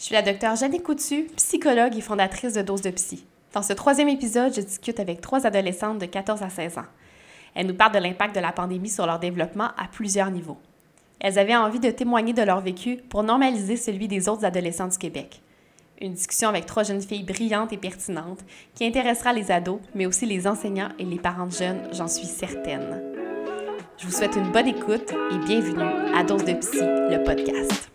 Je suis la docteure Jeanne Coutu, psychologue et fondatrice de Dose de Psy. Dans ce troisième épisode, je discute avec trois adolescentes de 14 à 16 ans. Elles nous parlent de l'impact de la pandémie sur leur développement à plusieurs niveaux. Elles avaient envie de témoigner de leur vécu pour normaliser celui des autres adolescents du Québec. Une discussion avec trois jeunes filles brillantes et pertinentes qui intéressera les ados, mais aussi les enseignants et les parents de jeunes, j'en suis certaine. Je vous souhaite une bonne écoute et bienvenue à Dose de Psy, le podcast.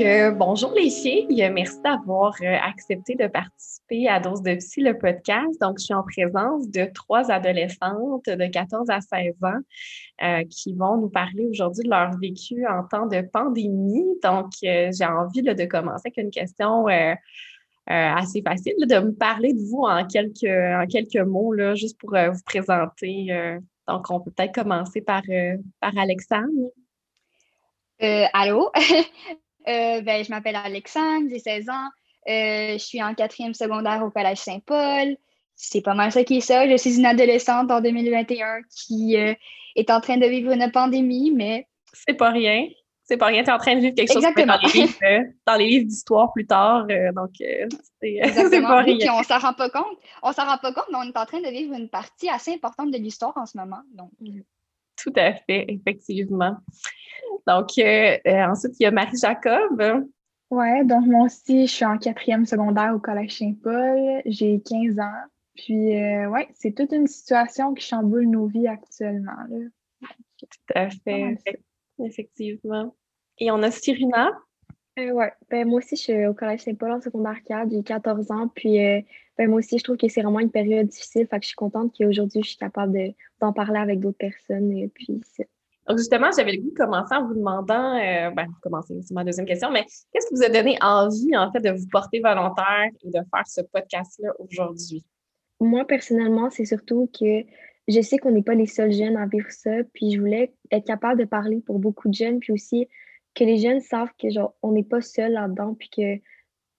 Euh, bonjour les filles. Merci d'avoir euh, accepté de participer à Dose de Psy, le podcast. Donc, je suis en présence de trois adolescentes de 14 à 16 ans euh, qui vont nous parler aujourd'hui de leur vécu en temps de pandémie. Donc, j'ai envie de commencer avec une question assez facile, de me parler de vous en quelques, en quelques mots, là, juste pour vous présenter. donc, on peut peut-être commencer par, par Alexandre. allô? Euh, ben, je m'appelle Alexandre, j'ai 16 ans. Euh, je suis en quatrième secondaire au Collège Saint-Paul. C'est pas mal ça qui est ça. Je suis une adolescente en 2021 qui euh, est en train de vivre une pandémie, mais. C'est pas rien. C'est pas rien. Tu es en train de vivre quelque chose dans les livres, dans les livres d'histoire plus tard. donc, c'est pas rien. on s'en rend pas compte. On s'en rend pas compte, mais on est en train de vivre une partie assez importante de l'histoire en ce moment. Donc. Tout à fait, effectivement. Donc, euh, euh, ensuite, il y a Marie-Jacob. Ouais, donc moi aussi, je suis en quatrième secondaire au Collège Saint-Paul. J'ai 15 ans. Puis, euh, ouais, c'est toute une situation qui chamboule nos vies actuellement. Tout à fait, effectivement. Et on a Cyrina. Euh, ouais, ben, moi aussi, je suis au Collège Saint-Paul en secondaire 4, j'ai 14 ans. Puis, ben, moi aussi, je trouve que c'est vraiment une période difficile. Fait que je suis contente qu'aujourd'hui, je suis capable d'en parler avec d'autres personnes. Et puis, donc, justement, j'avais le goût de commencer en vous demandant, euh, ben, commencer, c'est ma deuxième question, mais qu'est-ce qui vous a donné envie, en fait, de vous porter volontaire et de faire ce podcast-là aujourd'hui? Moi, personnellement, c'est surtout que je sais qu'on n'est pas les seuls jeunes à vivre ça, puis je voulais être capable de parler pour beaucoup de jeunes, puis aussi que les jeunes savent que, genre, on n'est pas seuls là-dedans, puis que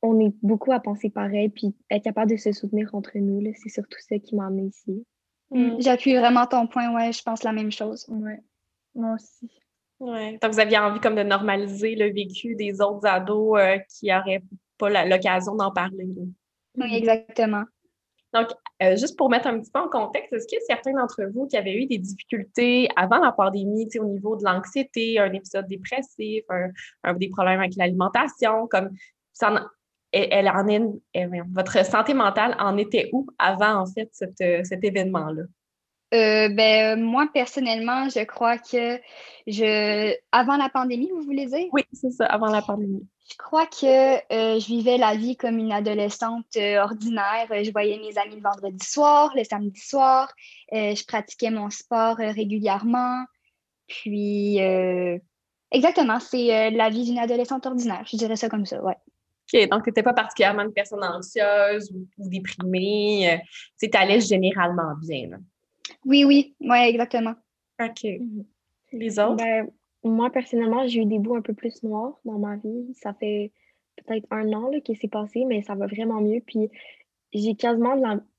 on est beaucoup à penser pareil, puis être capable de se soutenir entre nous, c'est surtout ça qui m'a amené ici. Mm. J'appuie vraiment ton point, ouais, je pense la même chose. Ouais. Moi aussi. Ouais. Donc, vous aviez envie comme de normaliser le vécu des autres ados euh, qui n'auraient pas l'occasion d'en parler. Oui, exactement. Donc, euh, juste pour mettre un petit peu en contexte, est-ce qu'il y a certains d'entre vous qui avaient eu des difficultés avant la pandémie, au niveau de l'anxiété, un épisode dépressif, un, des problèmes avec l'alimentation, comme ça elle en est, votre santé mentale en était où avant, en fait, cet événement-là? Euh, ben, moi, personnellement, je crois que je. Avant la pandémie, vous voulez dire? Oui, c'est ça, avant la pandémie. Je crois que euh, je vivais la vie comme une adolescente euh, ordinaire. Je voyais mes amis le vendredi soir, le samedi soir. je pratiquais mon sport régulièrement. Puis, exactement, c'est la vie d'une adolescente ordinaire. Je dirais ça comme ça, ouais. OK, donc tu n'étais pas particulièrement une personne anxieuse ou, déprimée. tu allais généralement bien. Là. Oui, oui, oui, exactement. OK. Mhm. Les autres? Ben, moi, personnellement, j'ai eu des bouts un peu plus noirs dans ma vie. Ça fait peut-être un an là, que c'est passé, mais ça va vraiment mieux. Puis j'ai quasiment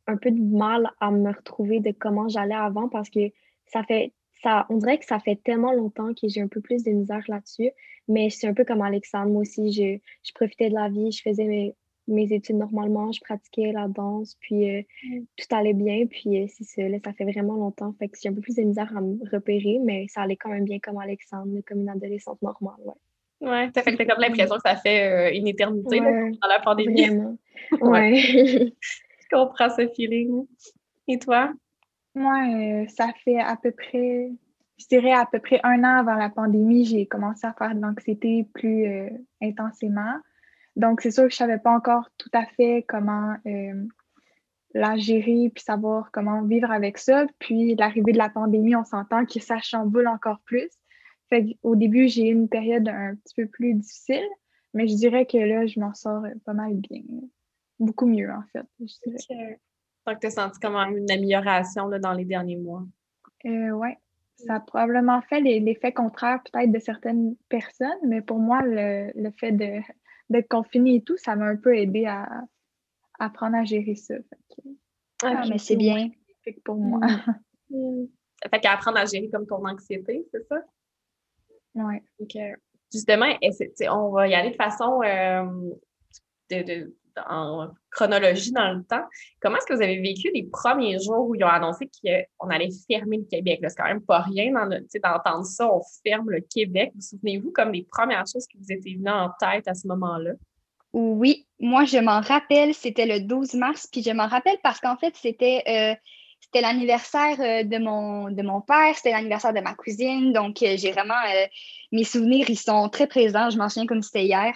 un peu de mal à me retrouver de comment j'allais avant parce que ça fait ça, on dirait que ça fait tellement longtemps que j'ai un peu plus de misère là-dessus. Mais c'est un peu comme Alexandre. Moi aussi, je, je profitais de la vie, je faisais mes, mes études normalement, je pratiquais la danse, puis euh, mm. tout allait bien, puis euh, c'est ça, là, ça fait vraiment longtemps, fait que j'ai un peu plus de misère à me repérer, mais ça allait quand même bien comme Alexandre, comme une adolescente normale, ouais. Ouais, ça fait que t'as comme l'impression que ça fait euh, une éternité dans la pandémie. Vraiment. ouais. je comprends ce feeling. Et toi? Moi, ça fait à peu près, je dirais à peu près un an avant la pandémie, j'ai commencé à faire de l'anxiété plus intensément. Donc, c'est sûr que je ne savais pas encore tout à fait comment euh, la gérer puis savoir comment vivre avec ça. Puis, l'arrivée de la pandémie, on s'entend que ça chamboule encore plus. Fait au début, j'ai eu une période un petit peu plus difficile, mais je dirais que là, je m'en sors pas mal bien. Beaucoup mieux, en fait. Je dirais. Donc, tu as senti comme une amélioration là, dans les derniers mois? Euh, oui. Ça a probablement fait l'effet contraire peut-être de certaines personnes, mais pour moi, le fait de d'être confiné et tout, ça m'a un peu aidé à apprendre à gérer ça. Ah, mais c'est bien. pour moi. Mm. Ça fait qu'apprendre à gérer comme ton anxiété, c'est ça? Oui. Justement, on va y aller de façon euh, de, en chronologie dans le temps. Comment est-ce que vous avez vécu les premiers jours où ils ont annoncé qu'on allait fermer le Québec? C'est quand même pas rien d'entendre ça, on ferme le Québec. Vous souvenez-vous comme les premières choses qui vous étaient venues en tête à ce moment-là? Oui, moi je m'en rappelle, c'était le 12 mars, puis je m'en rappelle parce qu'en fait, c'était euh, l'anniversaire euh, de mon, de mon père, c'était l'anniversaire de ma cousine, donc euh, j'ai vraiment mes souvenirs, ils sont très présents, je m'en souviens comme c'était hier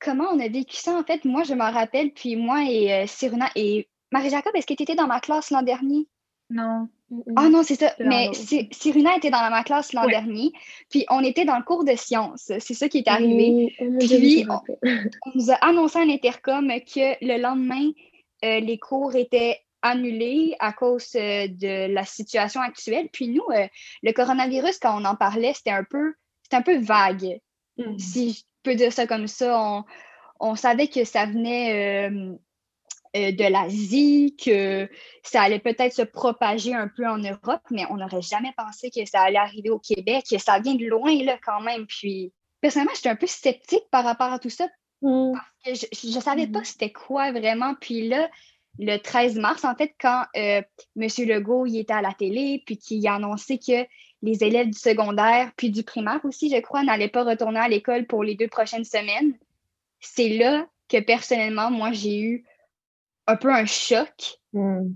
comment on a vécu ça, en fait, moi, je m'en rappelle, puis moi et euh, Cyruna et Marie-Jacob, est-ce que tu étais dans ma classe l'an dernier? Non. Ah non, c'est ça. Mais Cyruna était dans ma classe l'an dernier, puis on était dans le cours de sciences. C'est ça qui est arrivé. puis on, nous a annoncé à l'intercom que le lendemain, euh, les cours étaient annulés à cause euh, de la situation actuelle. Puis nous, le coronavirus, quand on en parlait, c'était un peu, un peu vague. Mm. Si peut dire ça comme ça. On, savait que ça venait euh, euh, de l'Asie, que ça allait peut-être se propager un peu en Europe, mais on n'aurait jamais pensé que ça allait arriver au Québec, que ça vient de loin là quand même. Puis personnellement, j'étais un peu sceptique par rapport à tout ça mm. parce que je ne savais pas mm-hmm. c'était quoi vraiment. Puis là, le 13 mars, en fait, quand euh, M. Legault il était à la télé, puis qu'il a annoncé que les élèves du secondaire, puis du primaire aussi, je crois, n'allaient pas retourner à l'école pour les deux prochaines semaines. C'est là que personnellement, moi, j'ai eu un peu un choc. Hmm.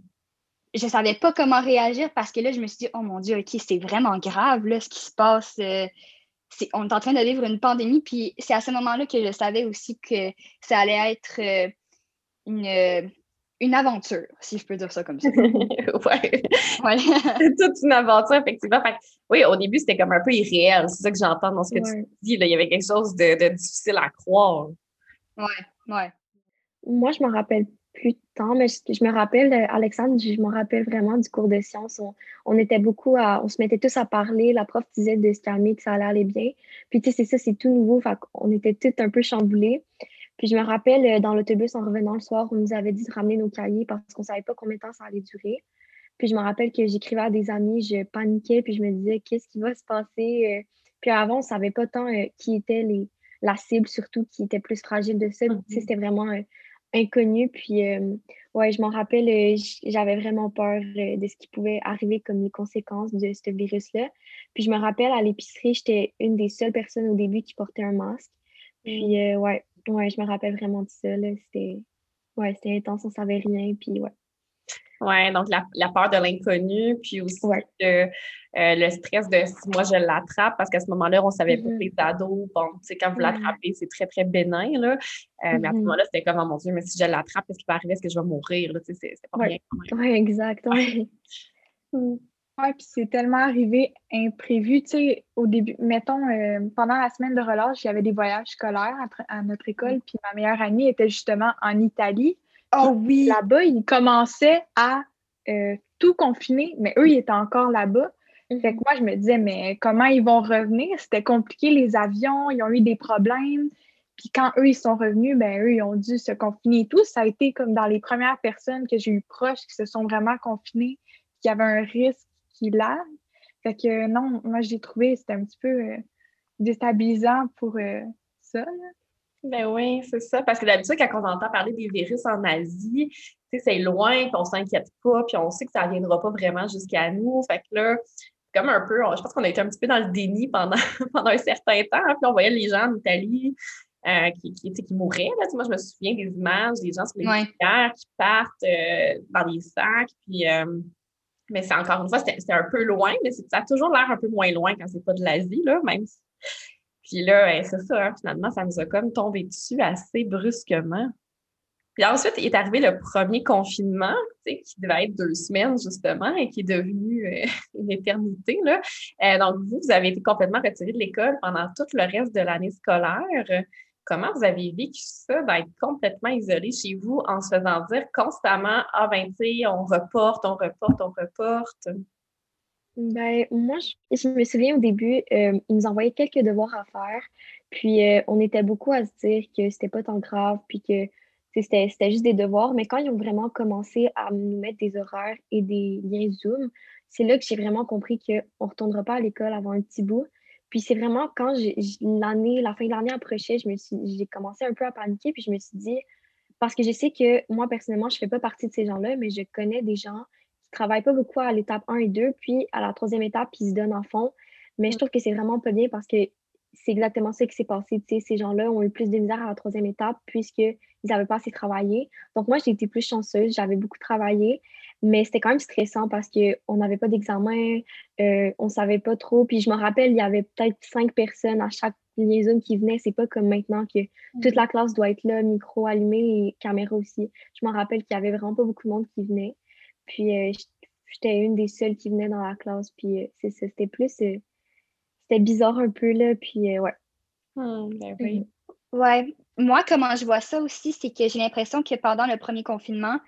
Je ne savais pas comment réagir parce que là, je me suis dit, oh mon Dieu, OK, c'est vraiment grave, là, ce qui se passe. Euh, on est en train de vivre une pandémie, puis c'est à ce moment-là que je savais aussi que ça allait être euh, une, une aventure, si je peux dire ça comme ça. ouais. c'est toute une aventure, effectivement. oui, au début, c'était comme un peu irréel. C'est ça que j'entends dans ce que tu dis. Il y avait quelque chose de, difficile à croire. Ouais, ouais. Moi, je me rappelle plus de temps, mais je, me rappelle, euh, Alexandre, je me rappelle vraiment du cours de sciences. On, était beaucoup à, on se mettait tous à parler. La prof disait de se calmer, que ça allait aller bien. Puis, tu sais, c'est ça, c'est tout nouveau. Fait on était tous un peu chamboulés. Puis je me rappelle, euh, dans l'autobus, en revenant le soir, on nous avait dit de ramener nos cahiers parce qu'on ne savait pas combien de temps ça allait durer. Puis je me rappelle que j'écrivais à des amis, je paniquais, puis je me disais, qu'est-ce qui va se passer? Euh? Puis avant, on ne savait pas tant euh, qui était les, la cible, surtout qui était plus fragile de ça. Mm-hmm. C'était vraiment inconnu. Puis, ouais, je m'en rappelle, j'avais vraiment peur de ce qui pouvait arriver comme les conséquences de ce virus-là. Puis, je me rappelle, à l'épicerie, j'étais une des seules personnes au début qui portait un masque. Puis, mm. ouais, Ouais, je me rappelle vraiment de ça. C'était ouais, intense, on savait rien. Puis ouais. Ouais, donc la, la peur de l'inconnu, puis aussi euh, le stress de si moi je l'attrape, parce qu'à ce moment-là, on savait pas que mm-hmm. les ados, bon, tu sais, quand vous l'attrapez, c'est très, très bénin, là. Euh, mais à ce mm-hmm. moment-là, c'était comme, oh mon Dieu, mais si je l'attrape, qu'est-ce qui va arriver? Est-ce que je vais mourir? Tu sais, c'est pas bien. Oui, exact. Mm. Oui, puis c'est tellement arrivé imprévu. Tu sais, au début, mettons, euh, pendant la semaine de relâche, il y avait des voyages scolaires à, notre école, puis ma meilleure amie était justement en Italie. Oh oui! Là-bas, ils commençaient à euh, tout confiner, mais eux, ils étaient encore là-bas. Fait que moi, je me disais, mais comment ils vont revenir? C'était compliqué, les avions, ils ont eu des problèmes. Puis quand eux, ils sont revenus, ben eux, ils ont dû se confiner et tout. Ça a été comme dans les premières personnes que j'ai eu proches qui se sont vraiment confinées, qui avaient un risque qui l'a. Fait que non, moi j'ai trouvé c'était un petit peu euh, déstabilisant pour euh, ça. Ben oui, c'est ça. Parce que d'habitude, quand on entend parler des virus en Asie, c'est loin, puis on s'inquiète pas, puis on sait que ça ne viendra pas vraiment jusqu'à nous. Fait que là, comme un peu, je pense qu'on a été un petit peu dans le déni pendant, pendant un certain temps. Hein, puis on voyait les gens en Italie euh, qui, qui, qui, mouraient. Là. Moi, je me souviens des images des gens sur les ouais. qui partent dans des sacs. Puis mais c'est encore une fois, c'était un peu loin, mais ça a toujours l'air un peu moins loin quand c'est pas de l'Asie, là, même si... Puis là, c'est ça, hein, finalement, ça nous a comme tombé dessus assez brusquement. Puis ensuite, est arrivé le premier confinement, qui devait être deux semaines, justement, et qui est devenu euh, une éternité. Là. Euh, donc, vous, vous avez été complètement retiré de l'école pendant tout le reste de l'année scolaire. Comment vous avez vécu ça, d'être complètement isolé chez vous en se faisant dire constamment Ah, ben, tu on reporte, on reporte, on reporte? Ben, moi, je, me souviens au début, euh, ils nous envoyaient quelques devoirs à faire. Puis, euh, on était beaucoup à se dire que c'était pas tant grave, puis que c'était juste des devoirs. Mais quand ils ont vraiment commencé à nous mettre des horaires et des liens Zoom, c'est là que j'ai vraiment compris qu'on ne retournera pas à l'école avant un petit bout. Puis c'est vraiment quand l'année, la fin de l'année approchait, je me suis, j'ai commencé un peu à paniquer, puis je me suis dit, parce que je sais que moi, personnellement, je ne fais pas partie de ces gens-là, mais je connais des gens qui ne travaillent pas beaucoup à l'étape 1 et 2, puis à la troisième étape, ils se donnent en fond. Mais je trouve que c'est vraiment pas bien parce que c'est exactement ça qui s'est passé. ces gens-là ont eu plus de misère à la troisième étape puisqu'ils n'avaient pas assez travaillé. Donc, moi, j'ai été plus chanceuse. J'avais beaucoup travaillé, mais c'était quand même stressant parce qu'on n'avait pas d'examen, euh, on ne savait pas trop. Puis, je me rappelle, il y avait peut-être cinq personnes à chaque liaison qui venaient. C'est pas comme maintenant que toute la classe doit être là, micro allumé et caméra aussi. Je me rappelle qu'il y avait vraiment pas beaucoup de monde qui venait. Puis, euh, j'étais une des seules qui venait dans la classe. Puis, euh, c'était plus c'était bizarre un peu, là, puis euh, ouais. Hmm, ben oui. Ouais. Moi, comment je vois ça aussi, c'est que j'ai l'impression que pendant le premier confinement,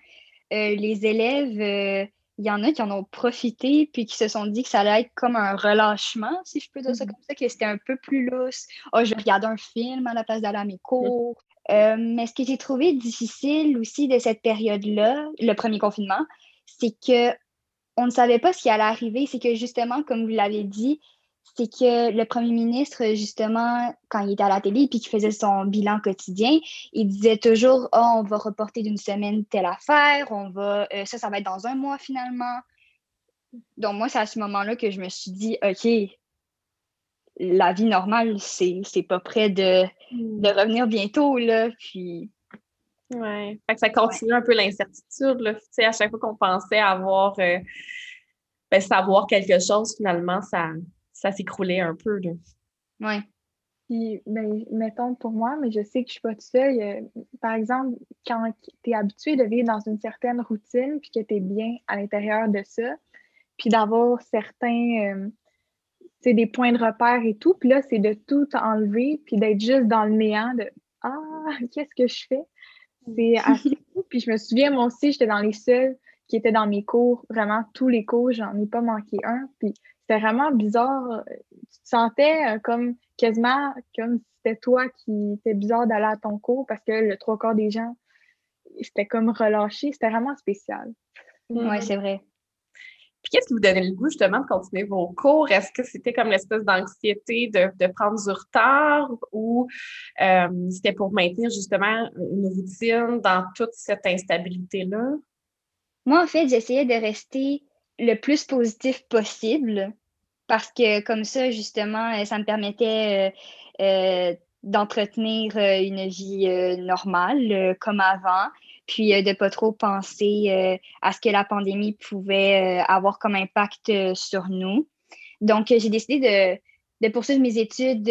euh, les élèves, euh, il y en a qui en ont profité, puis qui se sont dit que ça allait être comme un relâchement, si je peux dire ça mhm. comme ça, que c'était un peu plus lousse. Oh, je vais regarder un film à la place d'aller à mes cours. mais ce que j'ai trouvé difficile aussi de cette période-là, le premier confinement, c'est que on ne savait pas ce qui allait arriver. C'est que justement, comme vous l'avez dit, c'est que le premier ministre, justement, quand il était à la télé puis qu'il faisait son bilan quotidien, il disait toujours oh, on va reporter d'une semaine telle affaire, on va euh, ça, ça va être dans un mois finalement. Donc, moi, c'est à ce moment-là que je me suis dit OK, la vie normale, c'est, pas près de, de hmm. revenir bientôt, là. Puis. Ouais. Fait que ça continue un peu l'incertitude, là. Tu sais, à chaque fois qu'on pensait avoir. Euh, ben, savoir quelque chose, finalement, ça ça s'écroulait un peu. Oui. Puis, ben, mettons pour moi, mais je sais que je suis pas toute seule. par exemple, quand tu es habitué de vivre dans une certaine routine, puis que tu es bien à l'intérieur de ça, puis d'avoir certains, euh, sais, des points de repère et tout, puis là, c'est de tout enlever, puis d'être juste dans le néant de Ah, qu'est-ce que je fais? C'est assez fou. Puis je me souviens, moi aussi, j'étais dans les seuls qui étaient dans mes cours, vraiment tous les cours, j'en ai pas manqué un. Puis c'était vraiment bizarre. Tu te sentais euh, comme quasiment comme si c'était toi qui était bizarre d'aller à ton cours parce que le trois quarts des gens, c'était comme relâché. C'était vraiment spécial. Oui, c'est vrai. Puis qu'est-ce qui vous donnait le goût justement de continuer vos cours? Est-ce que c'était comme l'espèce d'anxiété de, prendre du retard ou euh, c'était pour maintenir justement une routine dans toute cette instabilité-là? Moi, en fait, j'essayais de rester le plus positif possible parce que comme ça, justement, euh, ça me permettait euh, euh, d'entretenir une vie normale comme avant, puis de ne pas trop penser à ce que la pandémie pouvait avoir comme impact sur nous. Donc, j'ai décidé de, de, poursuivre mes études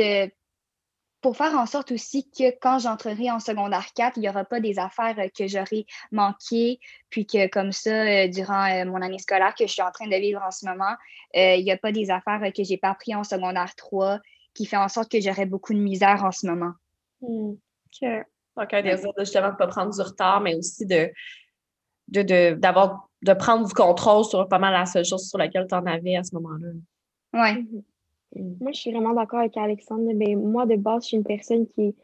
pour faire en sorte aussi que quand j'entrerai en secondaire 4, il n'y aura pas des affaires euh, que j'aurai manquées, puis que comme ça, euh, durant euh, mon année scolaire que je suis en train de vivre en ce moment, il n'y a pas des affaires que je n'ai pas appris en secondaire 3 qui fait en sorte que j'aurai beaucoup de misère en ce moment. Hmm. OK. Donc, un désir de justement ne pas prendre du retard, mais aussi de, de, d'avoir, de prendre du contrôle sur pas mal la seule chose sur laquelle tu en avais à ce moment-là. Oui. Mm. Moi, je suis vraiment d'accord avec Alexandre. Mais moi, de base, je suis une personne qui,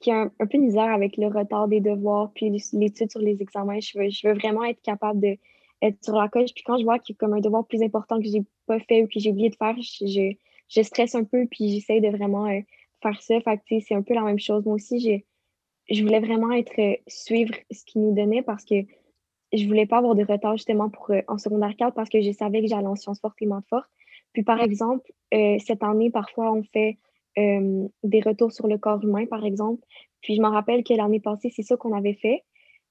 qui a un, peu de misère avec le retard des devoirs, puis l'étude sur les examens. Je veux, je veux vraiment être capable d'être sur la coche. Puis quand je vois qu'il y a comme un devoir plus important que j'ai pas fait ou que j'ai oublié de faire, je, je, stresse un peu, puis j'essaie de vraiment euh, faire ça. Fait c'est un peu la même chose. Moi aussi, je, je voulais vraiment être euh, suivre ce qu'ils nous donnait parce que je voulais pas avoir de retard justement pour euh, en secondaire 4 parce que je savais que j'allais en sciences fortes et maths fortes. Puis par exemple, euh, cette année, parfois, on fait euh, des retours sur le corps humain, par exemple. Puis je me rappelle que l'année passée, c'est ça qu'on avait fait.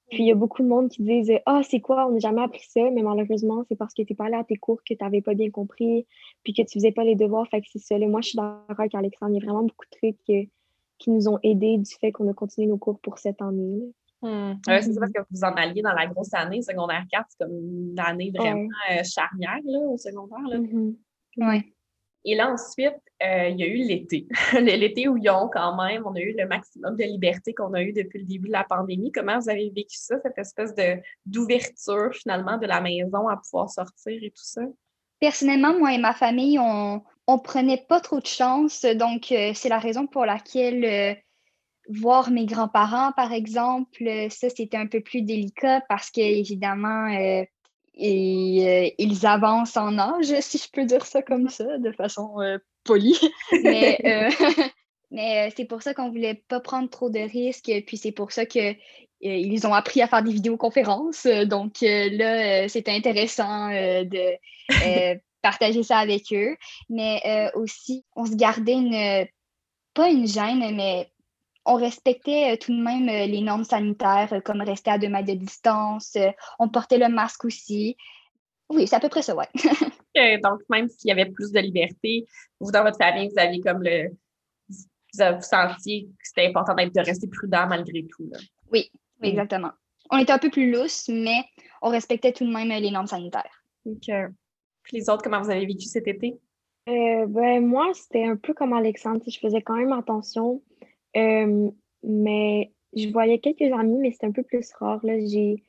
Puis il y a beaucoup de monde qui disent Ah, c'est quoi, on n'a jamais appris ça, mais malheureusement, c'est parce que tu n'es pas allé à tes cours que tu n'avais pas bien compris, puis que tu faisais pas les devoirs. Fait que c'est ça. moi, je suis d'accord avec Alexandre. Il y a vraiment beaucoup de trucs qui nous ont aidés du fait qu'on a continué nos cours pour cette année. Hmm. c'est parce que vous en alliez dans la grosse année, secondaire 4, c'est comme une année vraiment euh, charnière là, au secondaire. Là. Mm-hmm. Oui. Et là, ensuite, euh, il y a eu l'été. l'été où ils ont quand même, on a eu le maximum de liberté qu'on a eu depuis le début de la pandémie. Comment vous avez vécu ça, cette espèce de, d'ouverture finalement de la maison à pouvoir sortir et tout ça? Personnellement, moi et ma famille, on, on prenait pas trop de chance. Donc, euh, c'est la raison pour laquelle euh, voir mes grands-parents, par exemple, ça, c'était un peu plus délicat parce que, évidemment, et, ils avancent en âge, si je peux dire ça comme ça, de façon polie. Mais, mais c'est pour ça qu'on ne voulait pas prendre trop de risques. Puis c'est pour ça que ils ont appris à faire des vidéoconférences. Donc là, c'était intéressant de partager ça avec eux. Mais aussi, on se gardait une, pas une gêne, mais on respectait tout de même les normes sanitaires, comme rester à deux mètres de distance. on portait le masque aussi. Oui, c'est à peu près ça, ouais. donc, même s'il y avait plus de liberté, vous, dans votre famille, vous aviez comme le. Vous, sentiez que c'était important d'être de rester prudent malgré tout. Oui, oui, exactement. On était un peu plus lousse, mais on respectait tout de même les normes sanitaires. OK. Puis les autres, comment vous avez vécu cet été? Euh, ben, moi, c'était un peu comme Alexandre. Je faisais quand même attention. Euh, mais je voyais quelques amis, mais c'était un peu plus rare. Là. J'ai,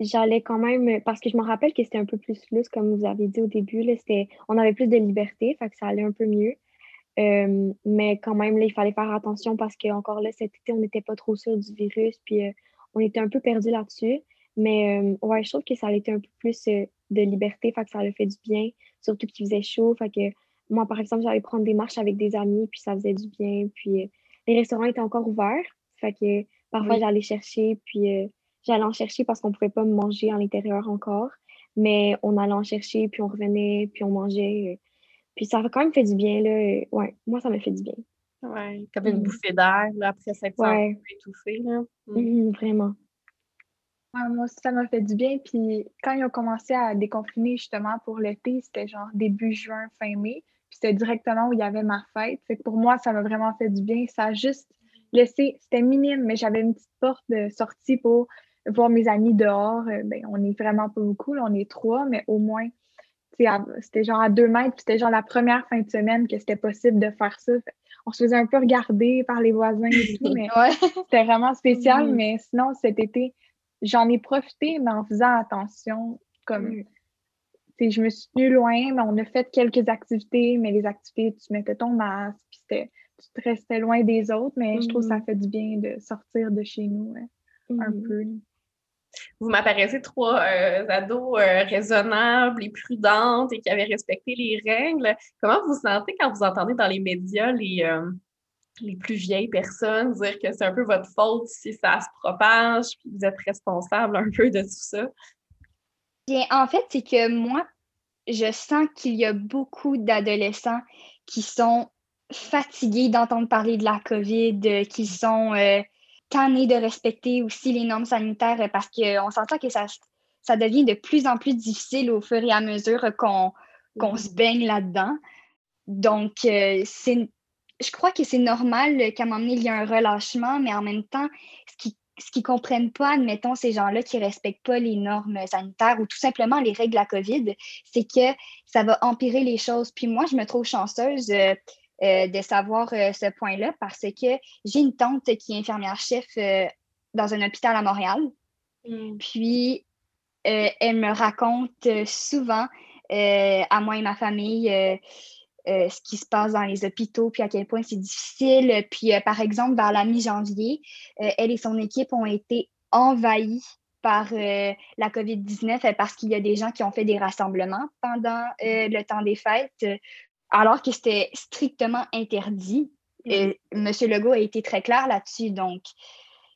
j'allais quand même, parce que je me rappelle que c'était un peu plus loose, comme vous avez dit au début. Là, c'était, on avait plus de liberté, fait que ça allait un peu mieux. Euh, mais quand même, là, il fallait faire attention parce qu'encore là, cet été, on n'était pas trop sûr du virus, puis on était un peu perdu là-dessus. Mais ouais, je trouve que ça allait été un peu plus de liberté, fait que ça a fait du bien, surtout qu'il faisait chaud. Fait que moi, par exemple, j'allais prendre des marches avec des amis, puis ça faisait du bien. Puis euh, les restaurants étaient encore ouverts. Fait que parfois, j'allais chercher, puis euh, j'allais en chercher parce qu'on pouvait pas manger à l'intérieur encore. Mais on allait en chercher, puis on revenait, puis on mangeait. Euh, puis ça a quand même fait du bien, là. Ouais, moi, ça m'a fait du bien. Ouais, comme une mmh. bouffée d'air, après s'être ouais. étouffé, là. Mmh. Mmh, vraiment moi aussi, ça m'a fait du bien. Puis quand ils ont commencé à déconfiner justement pour l'été, c'était genre début juin, fin mai. Puis c'était directement où il y avait ma fête. Fait que pour moi, ça m'a vraiment fait du bien. Ça a juste laissé, c'était minime, mais j'avais une petite porte de sortie pour voir mes amis dehors. Euh, ben, on est vraiment pas beaucoup, on est trois, mais au moins, c'était genre à deux mètres. Puis c'était genre la première fin de semaine que c'était possible de faire ça. on se faisait un peu regarder par les voisins et tout, mais c'était vraiment spécial. Mm. Mais sinon, cet été, j'en ai profité, mais en faisant attention, comme mm. Je me suis tenue loin, mais on a fait quelques activités, mais les activités, tu mettais ton masque, puis tu te restais loin des autres, mais je trouve que ça mm-hmm. fait du bien de sortir de chez nous un mm-hmm. peu. Vous m'apparaissez trois euh, ados euh, raisonnables et prudentes et qui avaient respecté les règles. Comment vous vous sentez quand vous entendez dans les médias les, euh, les plus vieilles personnes, dire que c'est un peu votre faute si ça se propage, puis vous êtes responsable un peu de tout ça? Bien, en fait, c'est que moi, je sens qu'il y a beaucoup d'adolescents qui sont fatigués d'entendre parler de la COVID, euh, qui sont euh, tannés de respecter aussi les normes sanitaires parce qu'on s'entend que ça, ça devient de plus en plus difficile au fur et à mesure qu'on se mm-hmm. baigne là-dedans. Donc, euh, c'est je crois que c'est normal qu'à un moment donné, il y a un relâchement, mais en même temps, ce qui ce qu'ils ne comprennent pas, admettons, ces gens-là qui ne respectent pas les normes sanitaires ou tout simplement les règles de la COVID, c'est que ça va empirer les choses. Puis moi, je me trouve chanceuse euh, euh, de savoir euh, ce point-là parce que j'ai une tante qui est infirmière-chef dans un hôpital à Montréal. Mm. Puis, elle me raconte souvent, à moi et ma famille, euh, ce qui se passe dans les hôpitaux, puis à quel point c'est difficile. Puis, euh, par exemple, vers la mi-janvier, euh, elle et son équipe ont été envahis par la COVID-19 parce qu'il y a des gens qui ont fait des rassemblements pendant le temps des fêtes, alors que c'était strictement interdit. Mm. Monsieur Legault a été très clair là-dessus, donc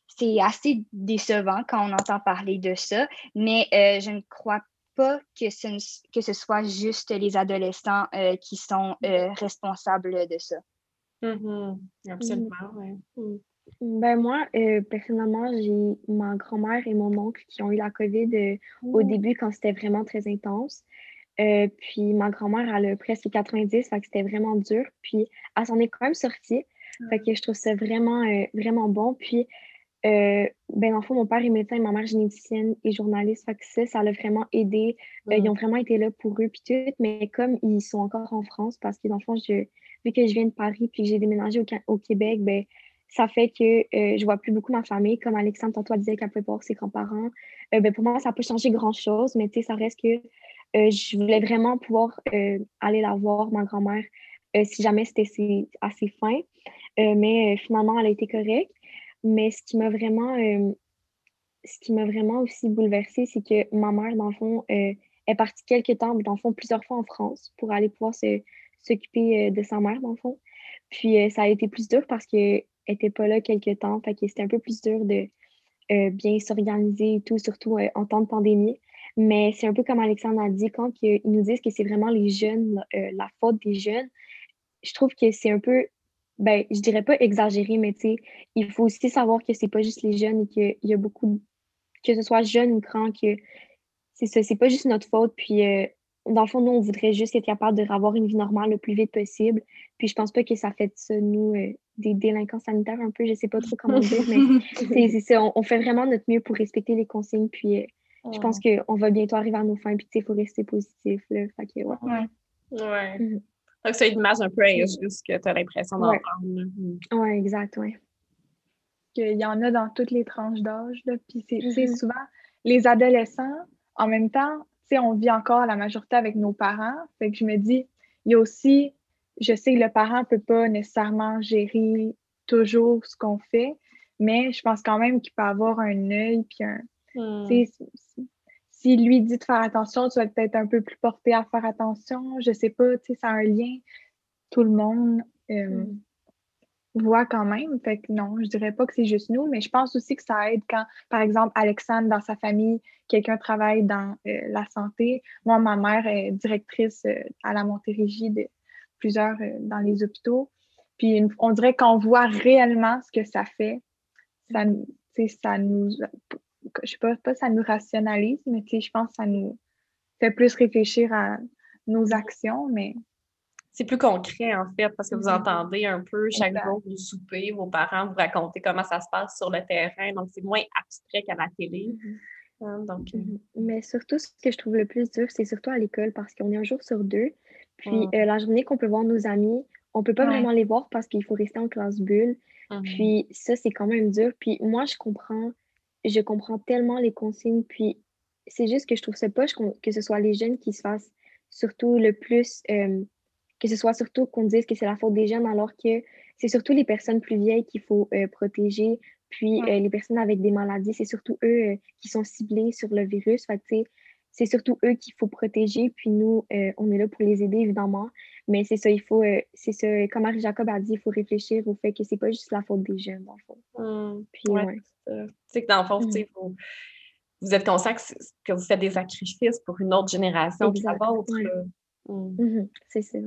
c'est assez décevant quand on entend parler de ça, mais je ne crois pas que ce, que ce soit juste les adolescents euh, qui sont euh, responsables de ça. Mm-hmm. Absolument, oui. Mm. Ben moi, euh, personnellement, j'ai ma grand-mère et mon oncle qui ont eu la COVID au mm. début quand c'était vraiment très intense. puis ma grand-mère, elle a presque 90, fait que c'était vraiment dur. Puis elle s'en est quand même sortie. Fait que je trouve ça vraiment, vraiment bon. Puis euh, ben, en fait, mon père est médecin et ma mère généticienne et journaliste. Fait que ça, ça l'a vraiment aidé. Euh, ils ont vraiment été là pour eux, puis tout. Mais comme ils sont encore en France, parce que dans le fond, je, vu que je viens de Paris puis que j'ai déménagé au, au, Québec, ben, ça fait que euh, je vois plus beaucoup ma famille. Comme Alexandre, tantôt, disait qu'elle pouvait voir ses grands-parents. Euh, ben, pour moi, ça peut changer grand-chose, mais tu sais, ça reste que je voulais vraiment pouvoir aller la voir, ma grand-mère, si jamais c'était assez, assez fin. mais finalement, elle a été correcte. Mais ce qui m'a vraiment, m'a vraiment aussi bouleversée, c'est que ma mère, dans le fond, est partie quelques temps, dans le fond, plusieurs fois en France pour aller pouvoir s'occuper de sa mère, dans le fond. Puis ça a été plus dur parce qu'elle n'était pas là quelques temps, fait que c'était un peu plus dur de bien s'organiser et tout, surtout en temps de pandémie. Mais c'est un peu comme Alexandre a dit, quand ils nous disent que c'est vraiment les jeunes, la faute des jeunes, je trouve que c'est un peu ben, je dirais pas exagéré, mais tu il faut aussi savoir que c'est pas juste les jeunes et qu'il y a beaucoup, que ce soit jeune ou grand, que c'est ça, c'est pas juste notre faute. Puis, euh, dans le fond, nous, on voudrait juste être capable de avoir une vie normale le plus vite possible. Puis, je pense pas que ça fait de ça, nous, euh, des délinquants sanitaires un peu, je sais pas trop comment dire, mais c'est ça, on, fait vraiment notre mieux pour respecter les consignes. Puis, euh, je pense qu'on va bientôt arriver à nos fins. Puis, tu sais, il faut rester positif, là. Fait que, ouais. Ouais. Mhm. Donc, c'est une image un peu injuste que tu as l'impression d'entendre. Oui, mm. ouais, exact, oui. Il y en a dans toutes les tranches d'âge. Puis c'est mm-hmm. souvent les adolescents, en même temps, on vit encore la majorité avec nos parents. Fait que je me dis, il y a aussi, je sais que le parent ne peut pas nécessairement gérer toujours ce qu'on fait, mais je pense quand même qu'il peut avoir un œil, puis un. Mm lui dit de faire attention, tu vas peut-être un peu plus porté à faire attention. Je sais pas, tu sais, ça a un lien. Tout le monde euh, mm. voit quand même. Fait que non, je dirais pas que c'est juste nous, mais je pense aussi que ça aide quand, par exemple, Alexandre, dans sa famille, quelqu'un travaille dans euh, la santé. Moi, ma mère est directrice euh, à la Montérégie de plusieurs dans les hôpitaux. Puis on dirait qu'on voit réellement ce que ça fait. Ça, ça nous je sais pas, pas ça nous rationalise, mais je pense que ça nous fait plus réfléchir à nos actions, mais c'est plus concret en fait, parce que vous entendez un peu chaque jour vous souper, vos parents vous raconter comment ça se passe sur le terrain, donc c'est moins abstrait qu'à la télé. Mm-hmm. Hein, donc, euh, mm-hmm. Mais surtout, ce que je trouve le plus dur, c'est surtout à l'école, parce qu'on est un jour sur deux. Puis euh, la journée qu'on peut voir nos amis, on peut pas vraiment les voir parce qu'il faut rester en classe bulle. Puis ça, c'est quand même dur. Puis moi, je comprends je comprends tellement les consignes. Puis c'est juste que je trouve ça poche que ce soit les jeunes qui se fassent surtout le plus, euh, que ce soit surtout qu'on dise que c'est la faute des jeunes, alors que c'est surtout les personnes plus vieilles qu'il faut euh, protéger. Puis euh, les personnes avec des maladies, c'est surtout eux qui sont ciblés sur le virus. Fait c'est surtout eux qu'il faut protéger. Puis nous, on est là pour les aider, évidemment. Mais c'est ça, il faut, c'est ça, comme Marie-Jacob a dit, il faut réfléchir au fait que c'est pas juste la faute des jeunes, dans le fond. Mmh. Puis, ouais. Tu sais que dans le fond, mmh. vous, vous, êtes conscient que, vous faites des sacrifices pour une autre génération qui la vôtre. Mmh. Mmh c'est ça,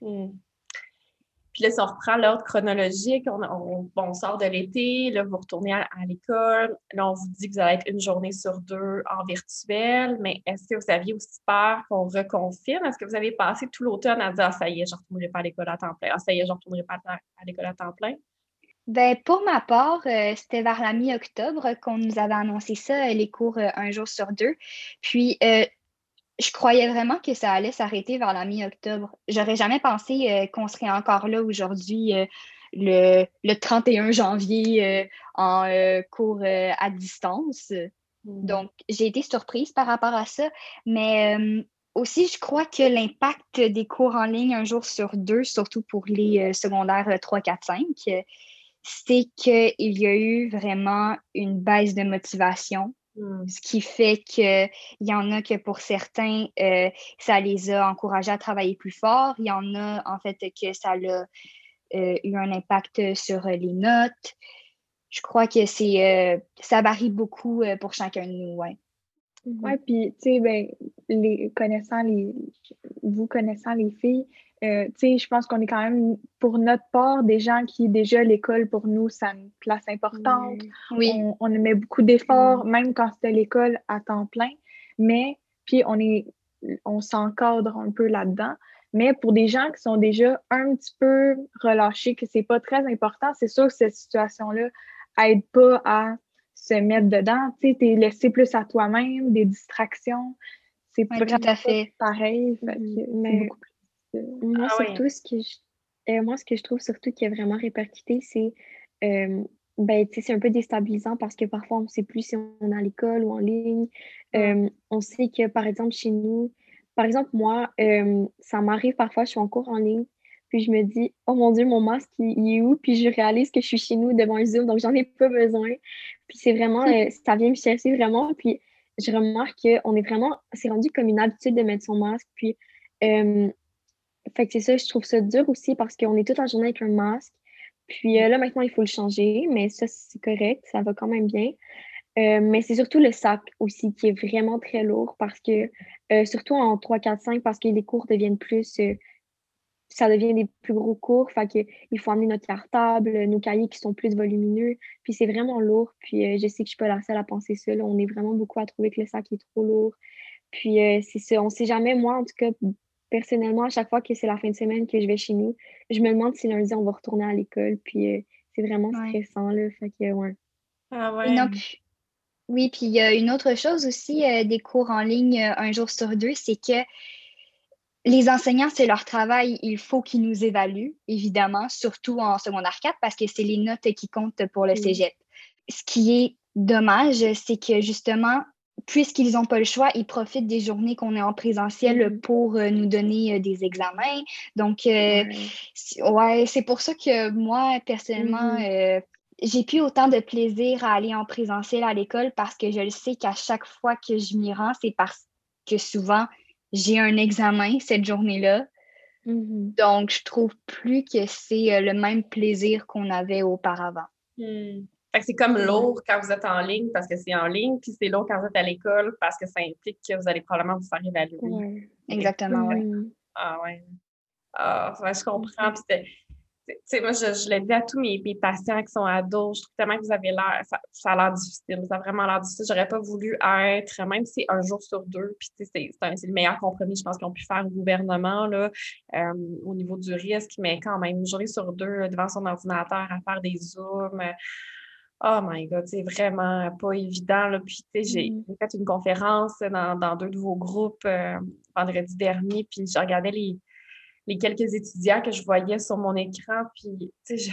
Puis là, si on reprend l'ordre chronologique, on, sort de l'été, là, vous retournez à, l'école. Là, on vous dit que vous allez être une journée sur deux en virtuel, mais est-ce que vous aviez aussi peur qu'on reconfine? Est-ce que vous avez passé tout l'automne à dire Ah, ça y est, je ne retournerai pas à l'école à temps plein. Ah, ça y est, je ne retournerai pas à l'école à temps plein? Ben, pour ma part, euh, c'était vers la mi-octobre qu'on nous avait annoncé ça, les cours euh, un jour sur deux. Puis, euh, je croyais vraiment que ça allait s'arrêter vers la mi-octobre. J'aurais jamais pensé qu'on serait encore là aujourd'hui, le, le, 31 janvier, en cours à distance. Mmh. Donc, j'ai été surprise par rapport à ça. Mais aussi, je crois que l'impact des cours en ligne un jour sur deux, surtout pour les secondaires 3, 4, 5, c'est qu'il y a eu vraiment une baisse de motivation. Hmm. Ce qui fait qu'il y en a que pour certains, euh, ça les a encouragés à travailler plus fort. Il y en a, en fait, que ça a euh, eu un impact sur les notes. Je crois que c'est euh, ça varie beaucoup pour chacun de nous, ouais. Oui, puis, tu sais, ben, les, connaissant les, vous connaissant les filles, euh, je pense qu'on est quand même, pour notre part, des gens qui, déjà, l'école, pour nous, ça a une place importante. Oui. On, on met beaucoup d'efforts, même quand c'était l'école à temps plein. Mais, puis, on est, on s'encadre un peu là-dedans. Mais pour des gens qui sont déjà un petit peu relâchés, que c'est pas très important, c'est sûr que cette situation-là aide pas à se mettre dedans. Tu sais, es laissé plus à toi-même, des distractions. C'est pas tout à fait pareil. Mm-hmm. mais moi, ah surtout, ce que je, euh, moi, ce que je trouve surtout qui est vraiment répercuté, c'est euh, ben, c'est un peu déstabilisant parce que parfois, on ne sait plus si on est à l'école ou en ligne. Euh, on sait que, par exemple, chez nous, par exemple, moi, ça m'arrive parfois, je suis en cours en ligne, puis je me dis, oh mon Dieu, mon masque, il, est où? Puis je réalise que je suis chez nous devant un Zoom, donc j'en ai pas besoin. Puis c'est vraiment, euh, ça vient me chercher vraiment. Puis je remarque qu'on est vraiment, c'est rendu comme une habitude de mettre son masque. Puis, euh, fait que c'est ça, je trouve ça dur aussi parce qu'on est toute la journée avec un masque. Puis euh, là, maintenant, il faut le changer, mais ça, c'est correct, ça va quand même bien. Euh, mais c'est surtout le sac aussi qui est vraiment très lourd parce que, euh, surtout en 3, 4, 5, parce que les cours deviennent plus, ça devient des plus gros cours. Fait qu'il faut amener notre cartable, nos cahiers qui sont plus volumineux. Puis c'est vraiment lourd. Puis je sais que je suis pas la seule à penser ça. On est vraiment beaucoup à trouver que le sac est trop lourd. Puis c'est ça. On sait jamais, moi, en tout cas, personnellement, à chaque fois que c'est la fin de semaine que je vais chez nous, je me demande si lundi on va retourner à l'école. Puis c'est vraiment stressant, là. Fait que, ouais. Ah ouais. Oui, puis il y a une autre chose aussi euh, des cours en ligne euh, un jour sur deux, c'est que les enseignants, c'est leur travail, il faut qu'ils nous évaluent, évidemment, surtout en secondaire 4, parce que c'est les notes qui comptent pour le cégep. Ce qui est dommage, c'est que justement, puisqu'ils n'ont pas le choix, ils profitent des journées qu'on est en présentiel mm-hmm. pour euh, nous donner des examens. Donc, ouais, c'est pour ça que moi, personnellement, mm-hmm j'ai plus autant de plaisir à aller en présentiel à l'école parce que je le sais qu'à chaque fois que je m'y rends, c'est parce que souvent j'ai un examen cette journée-là. Mm-hmm. Donc, je trouve plus que c'est euh, le même plaisir qu'on avait auparavant. Hmm. C'est comme lourd quand vous êtes en ligne parce que c'est en ligne, puis c'est lourd quand vous êtes à l'école parce que ça implique que vous allez probablement vous faire évaluer. Exactement, oui. Ah ouais. Ah, je comprends sais, moi, je, l'ai dit à tous mes, patients qui sont ados, je trouve tellement que vous avez l'air, ça, a l'air difficile, ça a vraiment l'air difficile. J'aurais pas voulu être, même si c'est un jour sur deux, puis c'est, c'est, le meilleur compromis, je pense, qu'on pu faire au gouvernement, là, euh, au niveau du risque, mais quand même, une journée sur deux devant son ordinateur à faire des zooms. Oh my God, c'est vraiment pas évident. Là. Puis, tu sais, j'ai mm. fait une conférence dans, deux de vos groupes euh, vendredi dernier, puis je regardais les, les quelques étudiants que je voyais sur mon écran. Puis, tu sais,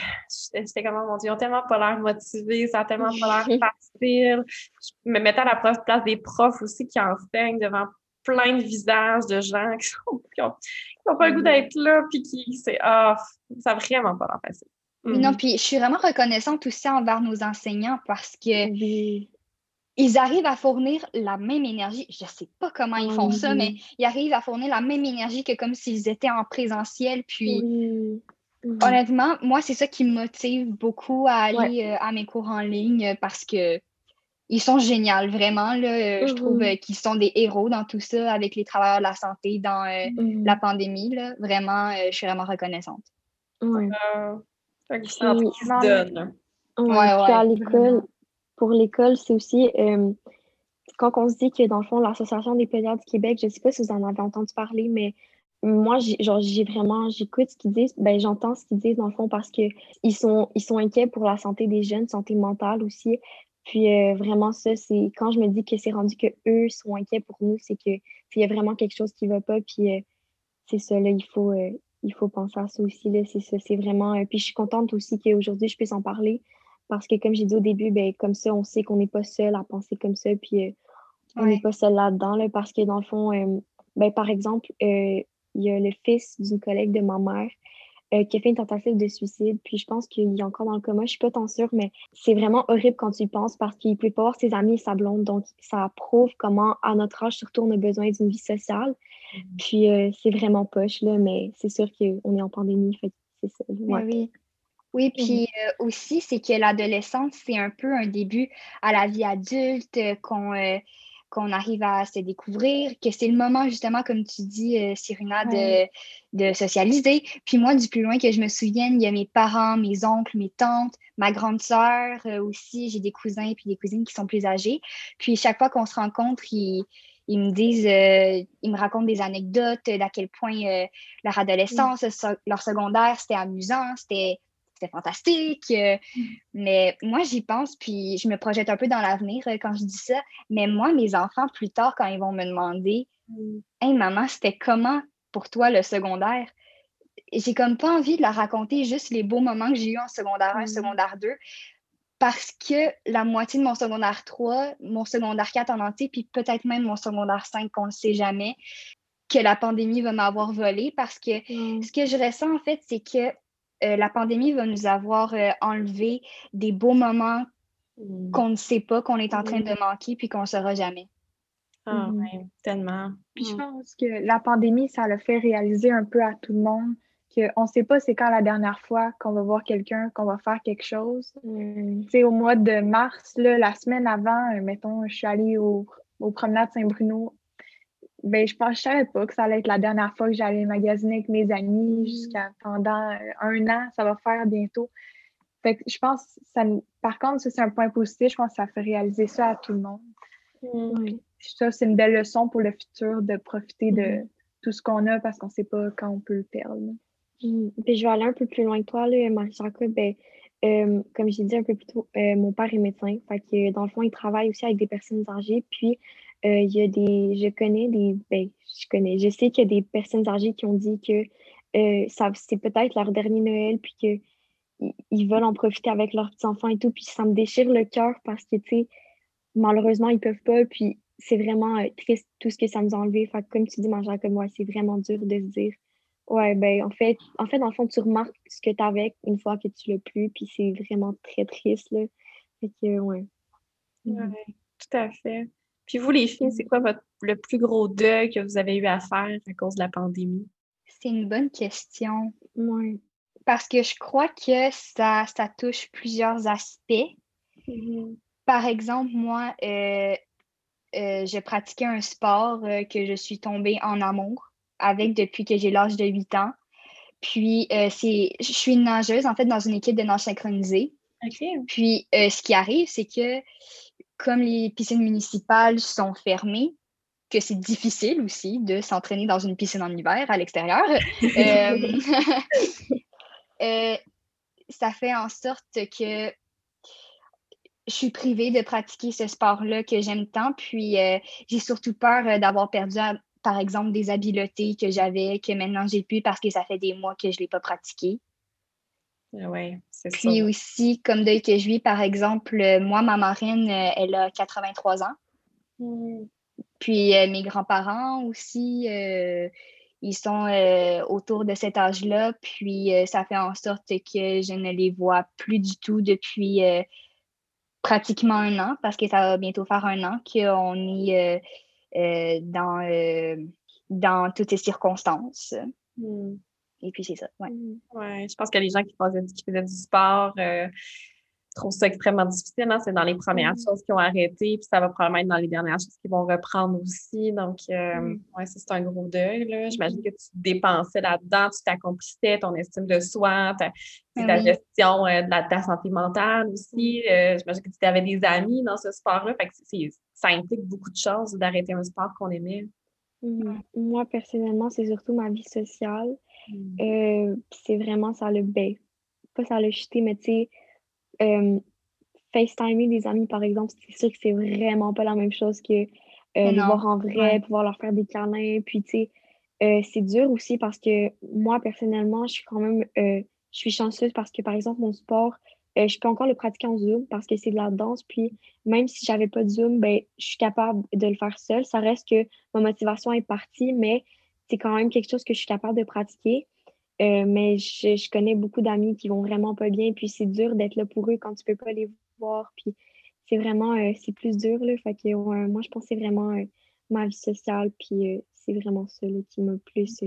j'étais comme, oh mon Dieu, ils ont tellement pas l'air motivés, ça a tellement pas l'air facile. Je me mettais à la place des profs aussi qui enseignent devant plein de visages de gens qui n'ont pas le goût d'être là, puis qui, c'est, ah, ça n'a vraiment pas l'air facile. Non, mm. puis je suis vraiment reconnaissante aussi envers nos enseignants parce que ils arrivent à fournir la même énergie. Je ne sais pas comment ils font ça, mais ils arrivent à fournir la même énergie que comme s'ils étaient en présentiel. Puis, honnêtement, moi, c'est ça qui me motive beaucoup à aller euh, à mes cours en ligne parce que ils sont géniaux, vraiment. Là, euh, Je trouve euh, qu'ils sont des héros dans tout ça avec les travailleurs de la santé dans la pandémie. Là. Vraiment, je suis vraiment reconnaissante. Oui. Ouais, à l'école, pour l'école, c'est aussi euh, quand on se dit que dans le fond, l'Association des pédiatres du Québec, je ne sais pas si vous en avez entendu parler, mais moi, j'ai vraiment, j'écoute ce qu'ils disent, ben, j'entends ce qu'ils disent dans le fond parce qu'ils sont, ils sont inquiets pour la santé des jeunes, santé mentale aussi. Puis euh, vraiment, ça, c'est quand je me dis que c'est rendu que eux sont inquiets pour nous, c'est qu'il y a vraiment quelque chose qui ne va pas. Puis euh, c'est ça, là, il faut, il faut penser à ça aussi. C'est ça, c'est vraiment. puis je suis contente aussi qu'aujourd'hui, je puisse en parler parce que, comme j'ai dit au début, ben, comme ça, on sait qu'on n'est pas seul à penser comme ça, puis euh, on n'est pas seul là-dedans, parce que dans le fond, euh, ben, par exemple, euh, il y a le fils d'une collègue de ma mère qui a fait une tentative de suicide, puis je pense qu'il est encore dans le coma, je suis pas tant sûre, mais c'est vraiment horrible quand tu y penses parce qu'il peut pas voir ses amis et sa blonde, donc ça prouve comment, à notre âge, surtout, on a besoin d'une vie sociale. Mmh. Puis c'est vraiment poche, là, mais c'est sûr qu'on est en pandémie, fait c'est ça. oui. Oui, puis euh, aussi, c'est que l'adolescence, c'est un peu un début à la vie adulte, euh, qu'on euh, qu'on arrive à se découvrir, que c'est le moment, justement, comme tu dis, Cyrina, de, de, socialiser. Puis moi, du plus loin que je me souvienne, il y a mes parents, mes oncles, mes tantes, ma grande sœur aussi, j'ai des cousins et puis des cousines qui sont plus âgés. Puis chaque fois qu'on se rencontre, ils, ils me disent, ils me racontent des anecdotes d'à quel point leur adolescence, leur secondaire, c'était amusant, c'était c'était fantastique. Euh, mm. mais moi, j'y pense, puis je me projette un peu dans l'avenir euh, quand je dis ça. Mais moi, mes enfants, plus tard, quand ils vont me demander mm. Hey, maman, c'était comment pour toi le secondaire? J'ai comme pas envie de leur raconter juste les beaux moments que j'ai eu en secondaire 1, mm. secondaire 2, parce que la moitié de mon secondaire 3, mon secondaire 4 en entier, puis peut-être même mon secondaire 5, qu'on ne sait jamais, que la pandémie va m'avoir volé parce que ce que je ressens, en fait, c'est que la pandémie va nous avoir enlevé des beaux moments mmh. qu'on ne sait pas, qu'on est en train de manquer, puis qu'on ne saura jamais. Ah, mmh tellement. Puis je pense que la pandémie, ça l'a fait réaliser un peu à tout le monde qu'on ne sait pas c'est quand la dernière fois qu'on va voir quelqu'un, qu'on va faire quelque chose. Mmh. Tu sais, au mois de mars, là, la semaine avant, euh, mettons, je suis allée au, au promenade Saint-Bruno. Ben, je pense, je savais pas que ça allait être la dernière fois que j'allais magasiner avec mes amis jusqu'à pendant euh, un an. Ça va faire bientôt. Fait que je pense, ça, par contre, ça, c'est un point positif. Je pense que ça fait réaliser ça à tout le monde ça, c'est une belle leçon pour le futur de profiter de mm-hmm. tout ce qu'on a parce qu'on ne sait pas quand on peut le perdre. Mm. je vais aller un peu plus loin que toi, là, Marie-Jacob. Ben, euh, comme j'ai dit un peu plus tôt, euh, mon père est médecin. Fait que, dans le fond, il travaille aussi avec des personnes âgées. Puis, euh, il y a des. Je connais des. Ben, je connais. Je sais qu'il y a des personnes âgées qui ont dit que ça, c'est peut-être leur dernier Noël, puis qu'ils ils veulent en profiter avec leurs petits-enfants et tout. Puis, ça me déchire le cœur parce que, tu sais, malheureusement, ils peuvent pas. Puis, c'est vraiment euh, triste tout ce que ça nous a enlevé. Fait comme tu dis, manger comme moi, c'est vraiment dur de se dire Ouais, ben en fait, en fait, dans le fond, tu remarques ce que tu avais une fois que tu l'as plus, puis c'est vraiment très triste. Là. Que. Ouais, tout à fait. Puis vous, les filles, c'est quoi votre, le plus gros deuil que vous avez eu à faire à cause de la pandémie? C'est une bonne question. Ouais. Parce que je crois que ça, ça touche plusieurs aspects. Mm-hmm. Par exemple, moi, euh, euh, j'ai pratiqué un sport euh, que je suis tombée en amour avec depuis que j'ai l'âge de 8 ans. Puis, c'est, je suis une nageuse, en fait, dans une équipe de nage synchronisée. Puis, ce qui arrive, c'est que comme les piscines municipales sont fermées, que c'est difficile aussi de s'entraîner dans une piscine en hiver à l'extérieur, ça fait en sorte que je suis privée de pratiquer ce sport-là que j'aime tant. Puis euh, j'ai surtout peur euh, d'avoir perdu, par exemple, des habiletés que j'avais, que maintenant j'ai plus parce que ça fait des mois que je ne l'ai pas pratiqué. Ah oui, c'est ça. Puis aussi, comme deuil que je vis, par exemple, euh, moi, ma marraine, elle a 83 ans. Hmm. Puis mes grands-parents aussi, ils sont autour de cet âge-là. Puis ça fait en sorte que je ne les vois plus du tout depuis pratiquement un an, parce que ça va bientôt faire un an qu'on est euh, euh, dans, euh, dans toutes ces circonstances. Hmm. Et puis, c'est ça. Ouais. Hmm. ouais. je pense que les gens qui faisaient, qui faisaient du sport trouve ça extrêmement difficile. Hein. C'est dans les premières mm. choses qui ont arrêté, puis ça va probablement être dans les dernières choses qui vont reprendre aussi. Donc, euh, mm. ouais, ça, c'est un gros deuil. J'imagine que tu dépensais là-dedans, tu t'accomplissais, ton estime de soi, ta, ah gestion euh, de, la, ta santé mentale aussi. Mm. Euh, j'imagine que tu avais des amis dans ce sport-là. Fait que ça implique beaucoup de choses d'arrêter un sport qu'on aimait. Moi, personnellement, c'est surtout ma vie sociale. C'est vraiment ça le ben, pas ça le chuté, mais tu sais, euh, FaceTimer des amis, par exemple, c'est sûr que c'est vraiment pas la même chose que euh, les voir en vrai, pouvoir leur faire des câlins. Puis, tu sais, euh, c'est dur aussi parce que moi, personnellement, je suis quand même, je suis chanceuse parce que, par exemple, mon sport, je peux encore le pratiquer en Zoom parce que c'est de la danse. Puis, même si j'avais pas de Zoom, ben, je suis capable de le faire seule. Ça reste que ma motivation est partie, mais c'est quand même quelque chose que je suis capable de pratiquer. Euh, mais je, connais beaucoup d'amis qui vont vraiment pas bien, puis c'est dur d'être là pour eux quand tu peux pas les voir, puis c'est vraiment, euh, c'est plus dur, là. Fait que moi, je pensais vraiment euh, ma vie sociale, puis c'est vraiment ça qui m'a plus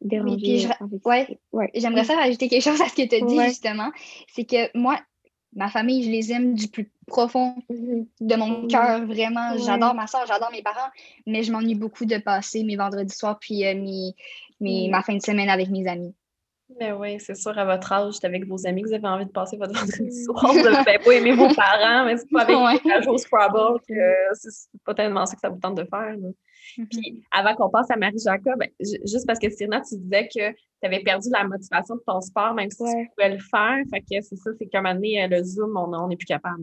dérangé. Oui, ouais, J'aimerais ça rajouter quelque chose à ce que tu as dit, justement. C'est que moi, ma famille, je les aime du plus profond de mon mm-hmm. cœur, vraiment. J'adore ma soeur, j'adore mes parents, mais je m'ennuie beaucoup de passer mes vendredis soirs puis mes, mes, mm. ma fin de semaine avec mes amis. Mais ben oui, c'est sûr, à votre âge, avec vos amis, vous avez envie de passer votre vendredi mm. soir. Vous n'avez pas aimer vos parents, mais c'est pas avec ouais. au Scrabble que c'est pas tellement ça que ça vous tente de faire. Mm-hmm. Puis avant qu'on passe à Marie-Jacob, ben, juste parce que Cyrna, tu disais que tu avais perdu la motivation de ton sport, même si tu pouvais le faire. Fait que c'est ça, c'est un moment donné, le Zoom, on n'est plus capable.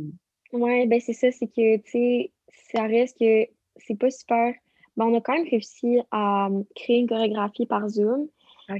Oui, ben c'est ça, c'est que, tu sais, ça reste que c'est pas super ben, on a quand même réussi à hum, créer une chorégraphie par Zoom.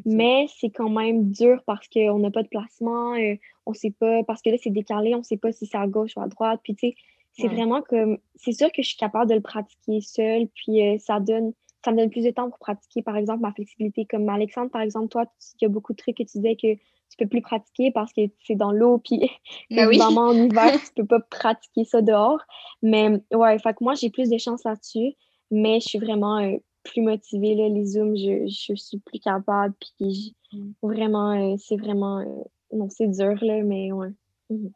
Mais c'est quand même dur parce qu'on n'a pas de placement, euh, on sait pas, parce que là, c'est décalé, on sait pas si c'est à gauche ou à droite. Puis, tu sais, c'est vraiment comme, c'est sûr que je suis capable de le pratiquer seule, puis euh, ça donne, ça me donne plus de temps pour pratiquer, par exemple, ma flexibilité. Comme Alexandre, par exemple, toi, il y a beaucoup de trucs que tu disais que tu peux plus pratiquer parce que c'est dans l'eau, puis Ben oui. en hiver, tu peux pas pratiquer ça dehors. Mais ouais, fait que moi, j'ai plus de chance là-dessus, mais je suis vraiment euh, plus motivée, là, les Zooms, je, je suis plus capable, puis Mm. vraiment, euh, c'est vraiment, euh, non, c'est dur, là, mais ouais. Mhm.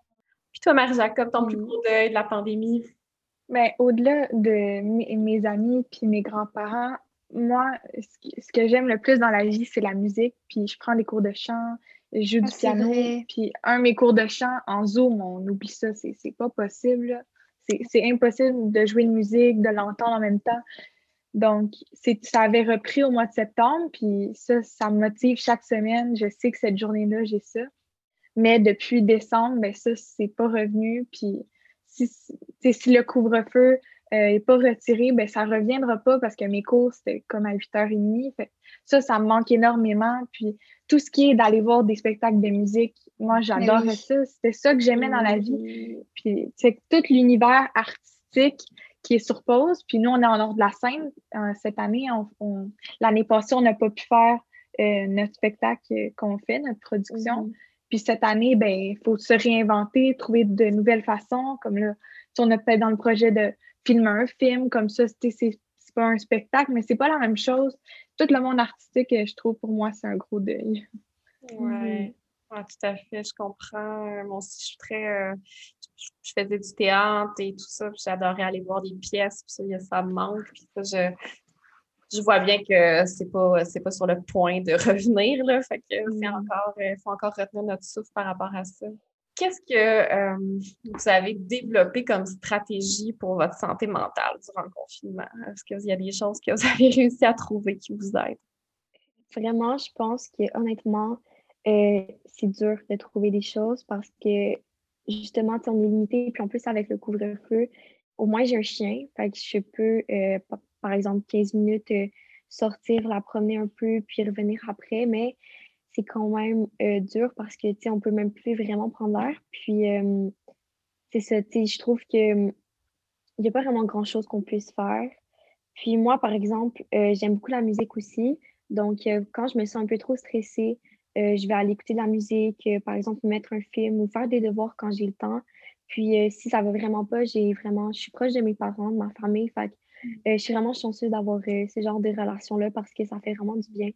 Puis toi, Marie-Jacob, ton plus Mm. gros deuil de la pandémie? Mais au-delà de mes, mes amis puis mes grands-parents, moi, ce, que j'aime le plus dans la vie, c'est la musique. Puis je prends des cours de chant, je joue Ah, du piano. Puis un de mes cours de chant en Zoom, on oublie ça, c'est pas possible. C'est impossible de jouer de musique, de l'entendre en même temps. Donc, ça avait repris au mois de septembre, puis ça, ça me motive chaque semaine. Je sais que cette journée-là, j'ai ça. Mais depuis décembre, ben ça, c'est pas revenu. Puis si, le couvre-feu n'est pas retiré, ben ça reviendra pas parce que mes cours, c'était comme à 8h30. Fait ça, ça me manque énormément. Puis tout ce qui est d'aller voir des spectacles de musique, moi, j'adorais oui. ça. C'était ça que j'aimais dans la vie. Puis c'est tout l'univers artistique qui est sur pause. Puis nous, on est en ordre de la scène. Euh, cette année, l'année passée, on n'a pas pu faire euh, notre spectacle euh, qu'on fait, notre production. Mhm. Puis cette année, ben, il faut se réinventer, trouver de nouvelles façons. Comme là, sais, on a peut-être dans le projet de filmer un film, comme ça, c'est pas un spectacle, mais c'est pas la même chose. Tout le monde artistique, je trouve, pour moi, c'est un gros deuil. Ouais. Ouais, tout à fait, je comprends. Euh, Moi aussi, je suis très. euh, je, je faisais du théâtre et tout ça, puis j'adorais aller voir des pièces, puis ça, ça me manque. Puis ça, je, je vois bien que c'est pas, c'est pas sur le point de revenir, là. Fait que c'est Mm. encore. Il faut encore retenir notre souffle par rapport à ça. Qu'est-ce que euh, vous avez développé comme stratégie pour votre santé mentale durant le confinement? Est-ce qu'il y a des choses que vous avez réussi à trouver qui vous aident? Vraiment, je pense que honnêtement, euh, c'est dur de trouver des choses parce que justement, on est limité. Puis en plus, avec le couvre-feu, au moins j'ai un chien. Fait que je peux, euh, par exemple, 15 minutes euh, sortir, la promener un peu, puis revenir après. Mais c'est quand même euh, dur parce que, tu sais, on peut même plus vraiment prendre l'air. Puis c'est ça, tu sais, je trouve que il n'y a pas vraiment grand-chose qu'on puisse faire. Puis moi, par exemple, euh, j'aime beaucoup la musique aussi. Donc, quand je me sens un peu trop stressée, je vais aller écouter de la musique, par exemple, mettre un film ou faire des devoirs quand j'ai le temps. Puis, si ça va vraiment pas, j'ai vraiment, je suis proche de mes parents, de ma famille. Fait je suis vraiment chanceuse d'avoir euh, ce genre de relation-là parce que ça fait vraiment du bien.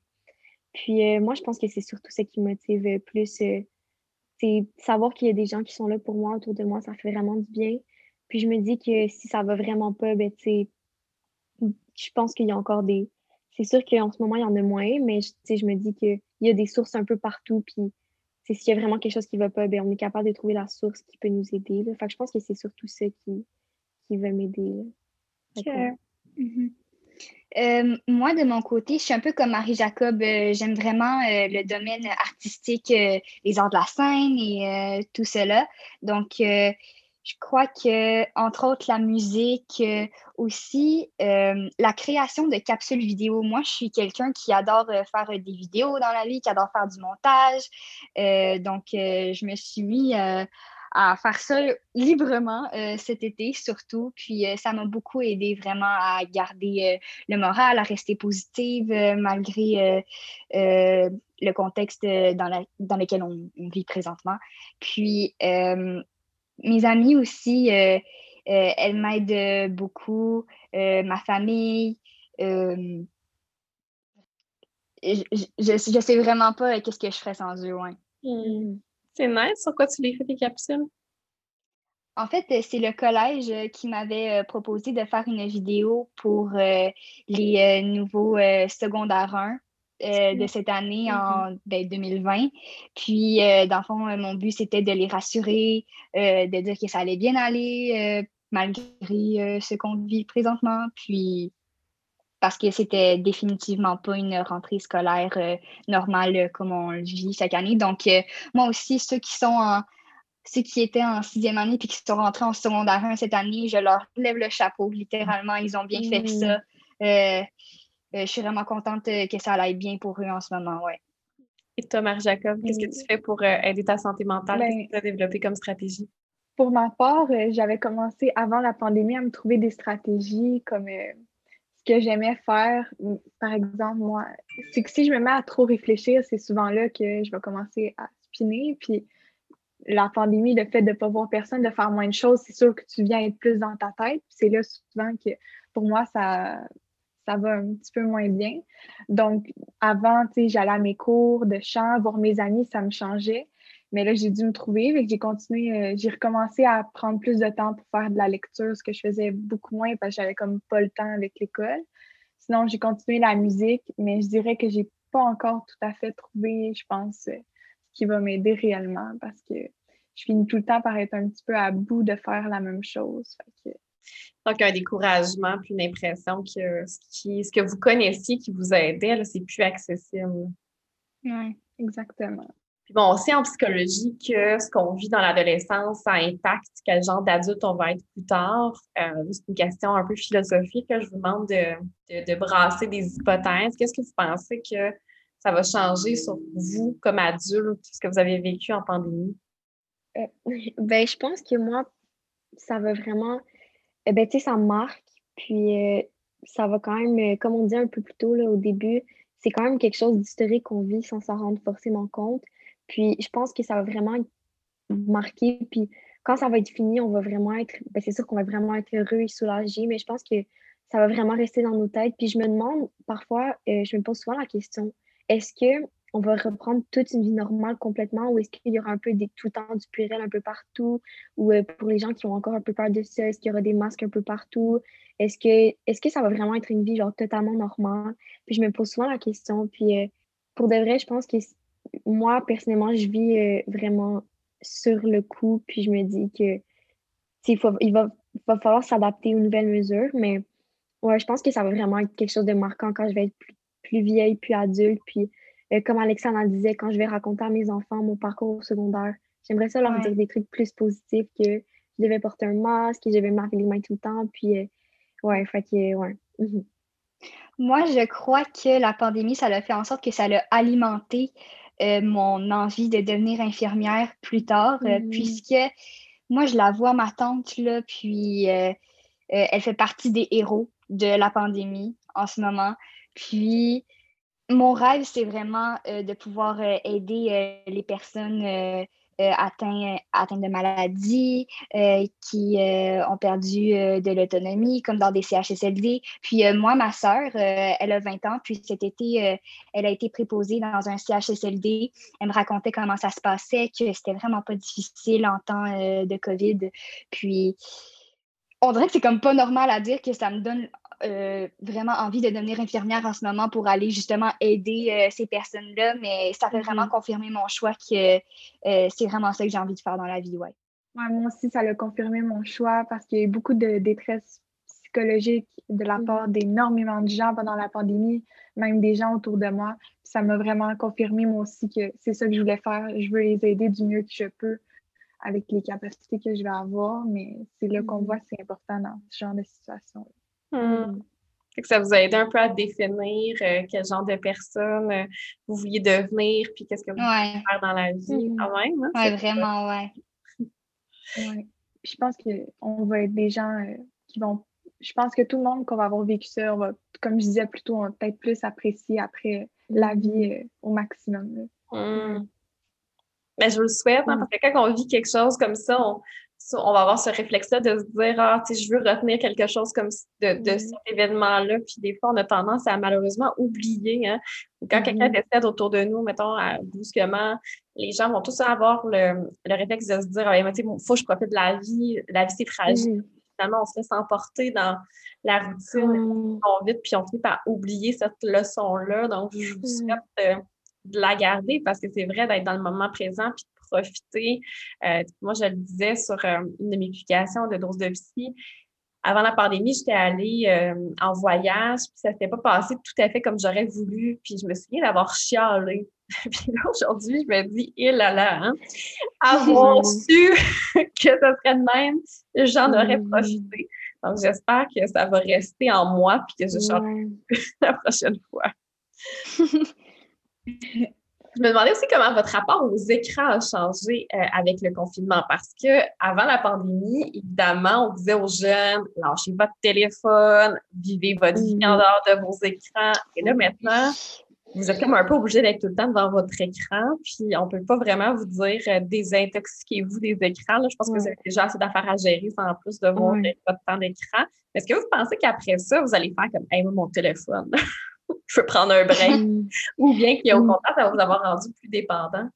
Puis, euh, moi, je pense que c'est surtout ce qui motive euh, plus. euh, c'est savoir qu'il y a des gens qui sont là pour moi, autour de moi, ça fait vraiment du bien. Puis, je me dis que si ça va vraiment pas, ben, je pense qu'il y a encore des. C'est sûr qu'en ce moment, il y en a moins, mais je, me dis qu'il y a des sources un peu partout. Puis, s'il y a vraiment quelque chose qui ne va pas, ben, on est capable de trouver la source qui peut nous aider. Là. Je pense que c'est surtout ça qui, qui va m'aider. Mhm. Euh, moi, de mon côté, je suis un peu comme Marie-Jacob. euh, J'aime vraiment euh, le domaine artistique, les arts de la scène et tout cela. Donc, je crois que, entre autres, la musique, aussi, la création de capsules vidéo. Moi, je suis quelqu'un qui adore faire des vidéos dans la vie, qui adore faire du montage. Donc, je me suis mis à faire ça librement euh, cet été, surtout. Puis, euh, ça m'a beaucoup aidé vraiment à garder euh, le moral, à rester positive malgré le contexte dans, dans lequel on, vit présentement. Puis, mes amis aussi, elles m'aident beaucoup, ma famille. je, je, sais vraiment pas qu'est-ce que je ferais sans eux. Hmm. C'est nice. Sur quoi tu les fais tes capsules? En fait, euh, c'est le collège euh, qui m'avait euh, proposé de faire une vidéo pour euh, les euh, nouveaux euh, secondaires 1 euh, de cette année en ben, 2020. Puis, euh, dans le fond, mon but, c'était de les rassurer, de dire que ça allait bien aller malgré ce qu'on vit présentement. Puis, parce que c'était définitivement pas une rentrée scolaire euh, normale euh, comme on le vit chaque année. Donc, euh, moi aussi, ceux qui sont en ceux qui étaient en sixième année puis qui sont rentrés en secondaire 1 cette année, je leur lève le chapeau. Littéralement, ils ont bien fait ça. Euh, je suis vraiment contente que ça aille bien pour eux en ce moment, ouais. Et toi, Marie-Jacob, qu'est-ce que tu fais pour aider ta santé mentale? Ben, Qu'est-ce que tu as développé comme stratégie? Pour ma part, euh, j'avais commencé avant la pandémie à me trouver des stratégies comme euh, que j'aimais faire, par exemple, moi, c'est que si je me mets à trop réfléchir, c'est souvent là que je vais commencer à spinner. Puis la pandémie, le fait de ne pas voir personne, de faire moins de choses, c'est sûr que tu viens être plus dans ta tête. C'est là souvent que pour moi, ça, ça va un petit peu moins bien. Donc, avant, tu sais, j'allais à mes cours de chant, voir mes amis, ça me changeait. Mais là, j'ai dû me trouver, et j'ai continué, euh, j'ai recommencé à prendre plus de temps pour faire de la lecture, ce que je faisais beaucoup moins parce que j'avais comme pas le temps avec l'école. Sinon, j'ai continué la musique, mais je dirais que j'ai pas encore tout à fait trouvé, je pense, euh, ce qui va m'aider réellement parce que je finis tout le temps par être un petit peu à bout de faire la même chose. Donc, un découragement, puis une impression que ce, qui, ce que vous connaissiez qui vous aidait, c'est plus accessible. Oui, exactement. Bon, on sait en psychologie que ce qu'on vit dans l'adolescence, ça impacte quel genre d'adulte on va être plus tard. Euh, c'est une question un peu philosophique. je vous demande de, de, brasser des hypothèses. Qu'est-ce que vous pensez que ça va changer sur vous comme adulte, ce que vous avez vécu en pandémie? Euh, ben, je pense que moi, ça va vraiment. Eh ben, tu sais, ça marque. Puis euh, ça va quand même, comme on dit un peu plus tôt là, au début, c'est quand même quelque chose d'historique qu'on vit sans s'en rendre forcément compte. Puis je pense que ça va vraiment être marqué. Puis quand ça va être fini, on va vraiment être. Ben, c'est sûr qu'on va vraiment être heureux et soulagé, mais je pense que ça va vraiment rester dans nos têtes. Puis je me demande parfois, euh, je me pose souvent la question est-ce que on va reprendre toute une vie normale complètement ou est-ce qu'il y aura un peu des, tout le temps du purel un peu partout ou euh, pour les gens qui ont encore un peu peur de ça, est-ce qu'il y aura des masques un peu partout? Est-ce que, est-ce que ça va vraiment être une vie genre totalement normale? Puis je me pose souvent la question. Puis euh, pour de vrai, je pense que moi, personnellement, je vis euh, vraiment sur le coup, puis je me dis que il, faut, il va, va falloir s'adapter aux nouvelles mesures, mais ouais, je pense que ça va vraiment être quelque chose de marquant quand je vais être plus, vieille, plus adulte, puis euh, comme Alexandre disait, quand je vais raconter à mes enfants mon parcours au secondaire, j'aimerais ça leur dire des trucs plus positifs que je devais porter un masque, que je devais me laver les mains tout le temps, puis euh, ouais, fait que, ouais. Moi, je crois que la pandémie, ça a fait en sorte que ça l'a alimenté euh, mon envie de devenir infirmière plus tard, euh, mm-hmm. puisque moi, je la vois, ma tante, là, puis euh, elle fait partie des héros de la pandémie en ce moment. Puis, mon rêve, c'est vraiment de pouvoir aider les personnes euh, atteints, de maladies, euh, qui euh, ont perdu de l'autonomie, comme dans des CHSLD. Puis moi, ma sœur, elle a 20 ans, puis cet été, elle a été préposée dans un CHSLD. Elle me racontait comment ça se passait, que c'était vraiment pas difficile en temps de COVID. Puis on dirait que c'est comme pas normal à dire que ça me donne euh, vraiment envie de devenir infirmière en ce moment pour aller justement aider euh, ces personnes-là, mais ça fait vraiment mm-hmm. confirmer mon choix que euh, c'est vraiment ça que j'ai envie de faire dans la vie, ouais. moi aussi, ça a confirmé mon choix parce qu'il y a eu beaucoup de détresse psychologique de la mm-hmm. part d'énormément de gens pendant la pandémie, même des gens autour de moi. ça m'a vraiment confirmé, moi aussi, que c'est ça que je voulais faire. Je veux les aider du mieux que je peux avec les capacités que je vais avoir, mais c'est là qu'on mm-hmm. voit que c'est important dans ce genre de situation. Hmm. Que ça vous a aidé un peu à définir euh, quel genre de personne euh, vous vouliez devenir, puis qu'est-ce que vous voulez faire dans la vie, hmm. quand même. Hein, oui, vraiment, ouais. Je pense qu'on va être des gens euh, qui vont. Je pense que tout le monde qu'on va avoir vécu ça, on va, comme je disais plutôt, on va peut-être plus apprécier après la vie au maximum. Hmm. Mais je vous le souhaite, hein, parce que quand on vit quelque chose comme ça, on, on va avoir ce réflexe-là de se dire Ah, tu sais, je veux retenir quelque chose comme de, de cet événement-là. Puis des fois, on a tendance à malheureusement oublier. Hein. Quand quelqu'un décède autour de nous, mettons, brusquement, les gens vont tous avoir le, le réflexe de se dire ah, il faut que je profite de la vie, la vie c'est fragile. Finalement, on se laisse emporter dans la routine, mm. on vite, puis on finit par oublier cette leçon-là. Donc, je vous mm. souhaite de, de la garder parce que c'est vrai d'être dans le moment présent puis profiter. Euh, moi, je le disais sur euh, une de mes publications de dose de psy. Avant la pandémie, j'étais allée euh, en voyage, puis ça s'était pas passé tout à fait comme j'aurais voulu, puis je me souviens d'avoir chialé. puis là, aujourd'hui, je me dis, il là là, hein? avoir su que ça serait de même, j'en aurais mm. profité. Donc, j'espère que ça va rester en moi, puis que je chante la prochaine fois. Je me demandais aussi comment votre rapport aux écrans a changé euh, avec le confinement parce que avant la pandémie, évidemment, on disait aux jeunes lâchez votre téléphone, vivez votre vie en dehors de vos écrans. Et là maintenant, vous êtes comme un peu obligé d'être tout le temps devant votre écran, puis on peut pas vraiment vous dire euh, désintoxiquez-vous des écrans. Je pense que c'est déjà assez d'affaires à gérer sans plus de votre temps d'écran. Est-ce que vous pensez qu'après ça, vous allez faire comme hey, mon téléphone? je veux prendre un break. Ou bien qu'au mm. contraire, ça va vous avoir rendu plus dépendant.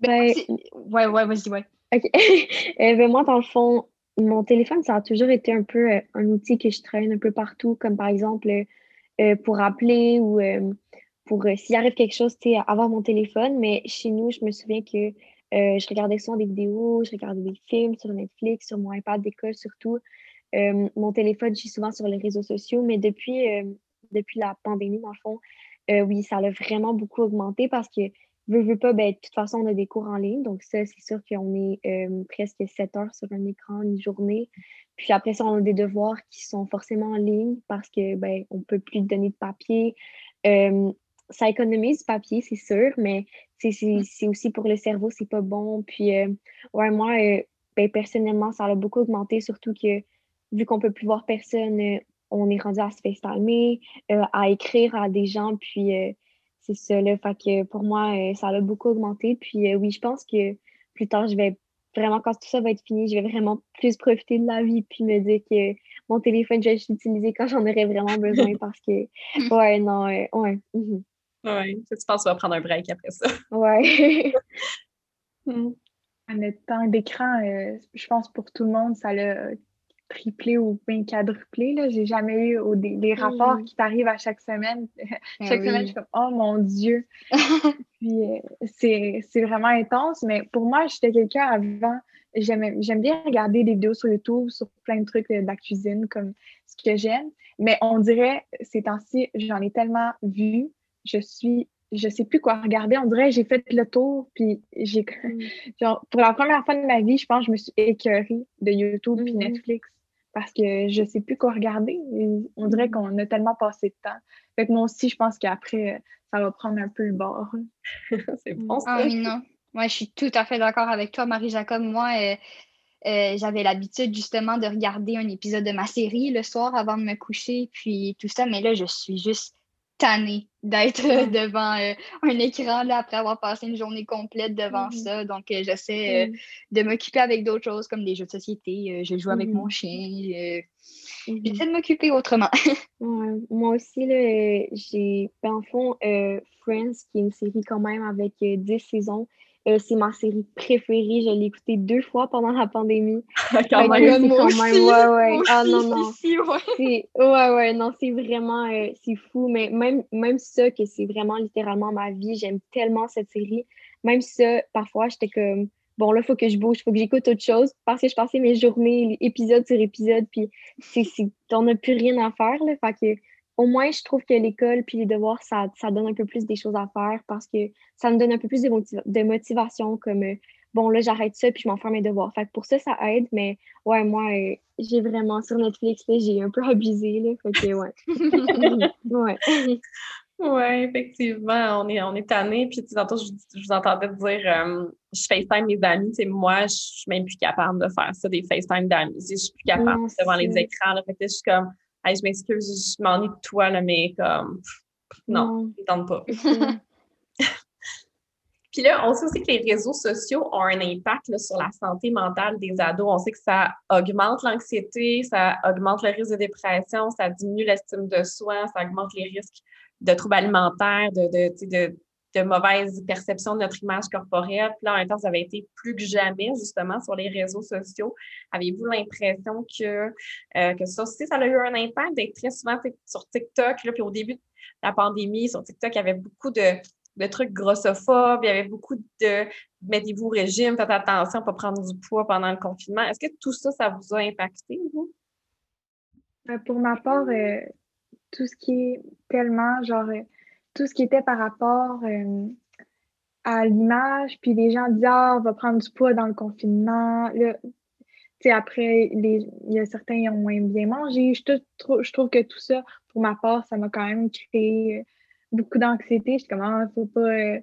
Ben, ouais, ouais, vas-y, ouais. OK. Eh ben, moi, dans le fond, mon téléphone, ça a toujours été un peu euh, un outil que je traîne un peu partout, comme par exemple euh, pour appeler ou euh, pour s'il arrive quelque chose, tu sais, avoir mon téléphone. Mais chez nous, je me souviens que je regardais souvent des vidéos, je regardais des films sur Netflix, sur mon iPad d'école surtout. mon téléphone, je suis souvent sur les réseaux sociaux, mais depuis depuis la pandémie, dans le fond, euh, oui, ça a vraiment beaucoup augmenté parce que, veux, veux pas, ben, de toute façon, on a des cours en ligne. Donc, ça, c'est sûr qu'on est euh, presque 7 heures sur un écran une journée. Puis après ça, on a des devoirs qui sont forcément en ligne parce que, ben, on peut plus donner de papier. Euh, ça économise du papier, c'est sûr, mais c'est aussi pour le cerveau, c'est pas bon. Puis, ouais, moi, ben, personnellement, ça a beaucoup augmenté, surtout que vu qu'on peut plus voir personne, on est rendu à se FaceTimer, euh, à écrire à des gens, puis euh, c'est ça, là. Fait que pour moi, euh, ça a beaucoup augmenté. Puis oui, je pense que plus tard, je vais vraiment, quand tout ça va être fini, je vais vraiment plus profiter de la vie, puis me dire que mon téléphone, je vais l'utiliser quand j'en aurai vraiment besoin parce que, ouais, non, ouais. Mhm. Ouais, tu penses que tu vas prendre un break après ça. Ouais. mm. Notre temps d'écran, je pense pour tout le monde, ça l'a triplé ou bien quadruplé. Là. J'ai jamais eu des, rapports qui t'arrivent à chaque semaine. Ben chaque semaine, je suis comme Oh mon Dieu! Puis euh, c'est vraiment intense. Mais pour moi, j'étais quelqu'un avant. J'aime bien regarder des vidéos sur YouTube sur plein de trucs euh, de la cuisine comme ce que j'aime. Mais on dirait, ces temps-ci, j'en ai tellement vu, je suis je sais plus quoi regarder. On dirait j'ai fait le tour, puis j'ai. Mm. Genre, pour la première fois de ma vie, je pense que je me suis écœurée de YouTube et mm-hmm. Netflix parce que je sais plus quoi regarder. on dirait mm. qu'on a tellement passé de temps. Fait que moi aussi, je pense qu'après, ça va prendre un peu le bord. c'est bon, Ah oui, non. Moi, je suis tout à fait d'accord avec toi, Marie-Jacob. Moi, euh, euh, j'avais l'habitude justement de regarder un épisode de ma série le soir avant de me coucher, puis tout ça, mais là, je suis juste tannée d'être devant euh, un écran là, après avoir passé une journée complète devant mm-hmm. ça. Donc, euh, j'essaie euh, de m'occuper avec d'autres choses comme des jeux de société. je joue avec mon mm-hmm. chien. Mm-hmm. J'essaie de m'occuper autrement. moi aussi, j'ai, ben, en fond, Friends, qui est une série quand même avec 10 saisons, euh, c'est ma série préférée. Je l'ai écoutée deux fois pendant la pandémie. quand même, quand même, ouais, ouais. ah non, non. ouais. ouais, ouais, non, c'est vraiment, euh, c'est fou. Mais même, même ça, que c'est vraiment littéralement ma vie, j'aime tellement cette série. Même ça, parfois, j'étais comme, bon, là, il faut que je bouge, il faut que j'écoute autre chose parce que je passais mes journées, épisode sur épisode, puis on n'a plus rien à faire, là. Fait que au moins, je trouve que l'école puis les devoirs, ça, ça, donne un peu plus des choses à faire parce que ça me donne un peu plus de, motivation comme euh, bon, là, j'arrête ça puis je m'en fais mes devoirs. Fait que pour ça, ça aide, mais ouais, moi, euh, j'ai vraiment sur Netflix, j'ai un peu abusé, là. Fait que ouais. ouais. Oui, effectivement, on est, on est tanné. Puis tantôt, je, je, vous entendais dire euh, je FaceTime mes amis. sais moi, je suis même plus capable de faire ça, des FaceTime d'amis. Je suis plus capable devant les écrans. Là, fait que je suis comme je m'excuse, je m'ennuie de toi, là, mais comme, non, ne tente pas. Puis là, on sait aussi que les réseaux sociaux ont un impact sur la santé mentale des ados. On sait que ça augmente l'anxiété, ça augmente le risque de dépression, ça diminue l'estime de soi, ça augmente les risques de troubles alimentaires, de, de, de de mauvaise perception de notre image corporelle. Puis là, en même temps, ça avait été plus que jamais, justement, sur les réseaux sociaux. Avez-vous l'impression que, euh, que ça aussi, ça a eu un impact d'être très souvent sur TikTok? Puis au début de la pandémie, sur TikTok, il y avait beaucoup de, de trucs grossophobes, il y avait beaucoup de mettez-vous au régime, faites attention, pas prendre du poids pendant le confinement. Est-ce que tout ça, ça vous a impacté, vous? Euh, pour ma part, euh, tout ce qui est tellement genre tout ce qui était par rapport euh, à l'image, puis les gens disaient ah, on va prendre du poids dans le confinement. Là, après, il y a certains qui ont moins bien mangé. Je, je, trouve que tout ça, pour ma part, ça m'a quand même créé euh, beaucoup d'anxiété. Je suis comme, ah, faut pas. Euh,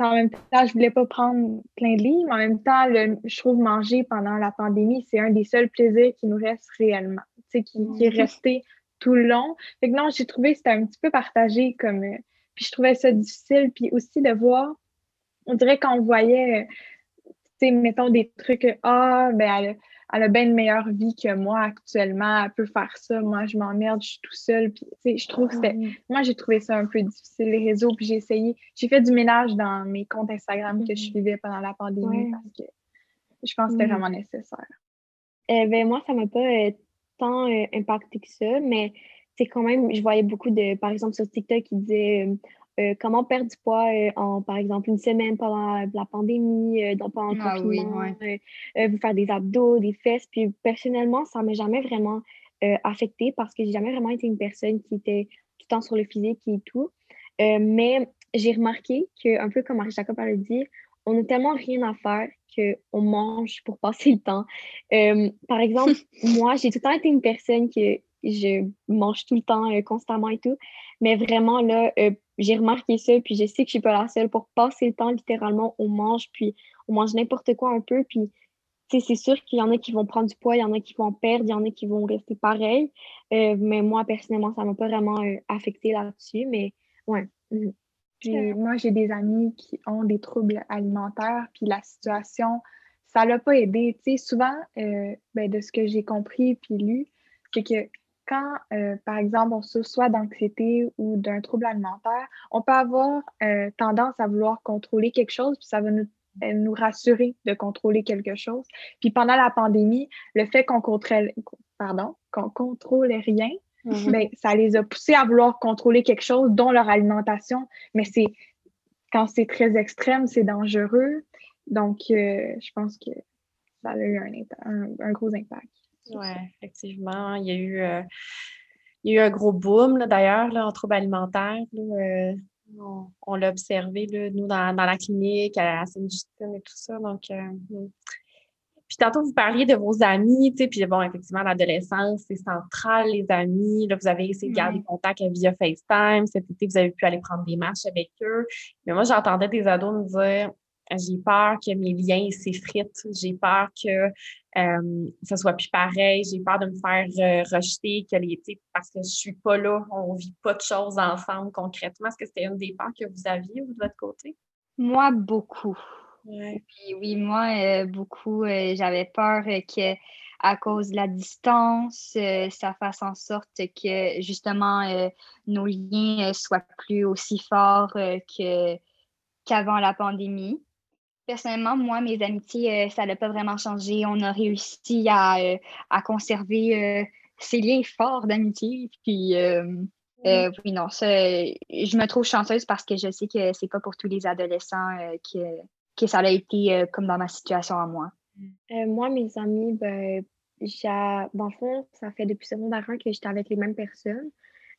en même temps, je voulais pas prendre plein de livres, mais en même temps, je trouve manger pendant la pandémie, c'est un des seuls plaisirs qui nous reste réellement, qui, qui est resté tout le long. Fait que non, j'ai trouvé que c'était un petit peu partagé comme. Euh, puis je trouvais ça difficile. Puis aussi de voir, on dirait qu'on voyait, tu sais, mettons des trucs, ah, ben elle, elle, a bien une meilleure vie que moi actuellement, elle peut faire ça. Moi, je m'emmerde, je suis tout seul. Puis, tu sais, je trouve que c'était. Moi, j'ai trouvé ça un peu difficile, les réseaux. Puis j'ai essayé, j'ai fait du ménage dans mes comptes Instagram que je mm-hmm. suivais pendant la pandémie parce que je pense que c'était mm-hmm. vraiment nécessaire. Eh ben, moi, ça m'a pas euh, tant euh, impacté que ça, mais c'est quand même, je voyais beaucoup de, par exemple, sur TikTok, qui disaient euh, euh, comment perdre du poids en, par exemple, une semaine pendant la pandémie, dans, pendant le ah confinement, vous faire des abdos, des fesses. Puis personnellement, ça ne m'a jamais vraiment affecté parce que j'ai jamais vraiment été une personne qui était tout le temps sur le physique et tout. mais j'ai remarqué que, un peu comme Marie-Jacob a dit, on n'a tellement rien à faire qu'on mange pour passer le temps. Euh, par exemple, moi, j'ai tout le temps été une personne que je mange tout le temps, euh, constamment et tout. Mais vraiment, là, euh, j'ai remarqué ça, puis je sais que je suis pas la seule. Pour passer le temps, littéralement, on mange, puis on mange n'importe quoi un peu, puis c'est sûr qu'il y en a qui vont prendre du poids, il y en a qui vont perdre, il y en a qui vont rester pareil. mais moi, personnellement, ça m'a pas vraiment affecté là-dessus. Mais ouais. Mhm. Puis moi, j'ai des amis qui ont des troubles alimentaires, puis la situation, ça l'a pas aidé. Tu sais, souvent, euh, ben, de ce que j'ai compris puis lu, c'est que quand, euh, par exemple, on souffre soit d'anxiété ou d'un trouble alimentaire, on peut avoir euh, tendance à vouloir contrôler quelque chose, puis ça va nous, nous rassurer de contrôler quelque chose. Puis pendant la pandémie, le fait qu'on contrôle, pardon, qu'on contrôle rien, Mhm. Ben, ça les a poussés à vouloir contrôler quelque chose, dont leur alimentation. Mais c'est quand c'est très extrême, c'est dangereux. Donc, euh, je pense que ça a eu un, gros impact. Oui, effectivement. Il y a eu, euh, il y a eu un gros boom, d'ailleurs, en troubles alimentaires. Euh, on, l'a observé, nous, dans, la clinique, à Sainte-Justine et tout ça. Donc, puis tantôt, vous parliez de vos amis, tu sais, puis bon, effectivement, l'adolescence, c'est central, les amis. Là, vous avez essayé de garder contact via FaceTime. Cet été, vous avez pu aller prendre des marches avec eux. Mais moi, j'entendais des ados me dire j'ai peur que mes liens s'effritent, j'ai peur que euh, ça soit plus pareil, j'ai peur de me faire euh, rejeter, que les, parce que je suis pas là, on vit pas de choses ensemble concrètement. Est-ce que c'était une des peurs que vous aviez, vous, de votre côté? Moi, beaucoup. Puis oui, moi, euh, beaucoup, euh, j'avais peur que à cause de la distance, ça fasse en sorte que justement nos liens soient plus aussi forts que, qu'avant la pandémie. Personnellement, moi, mes amitiés, ça n'a pas vraiment changé. On a réussi à, à conserver ces liens forts d'amitié. Puis oui, non, ça, je me trouve chanceuse parce que je sais que c'est pas pour tous les adolescents que que ça a été euh, comme dans ma situation à moi? Euh, moi, mes amis, ben, dans le fond, ça fait depuis secondaire 1 que j'étais avec les mêmes personnes.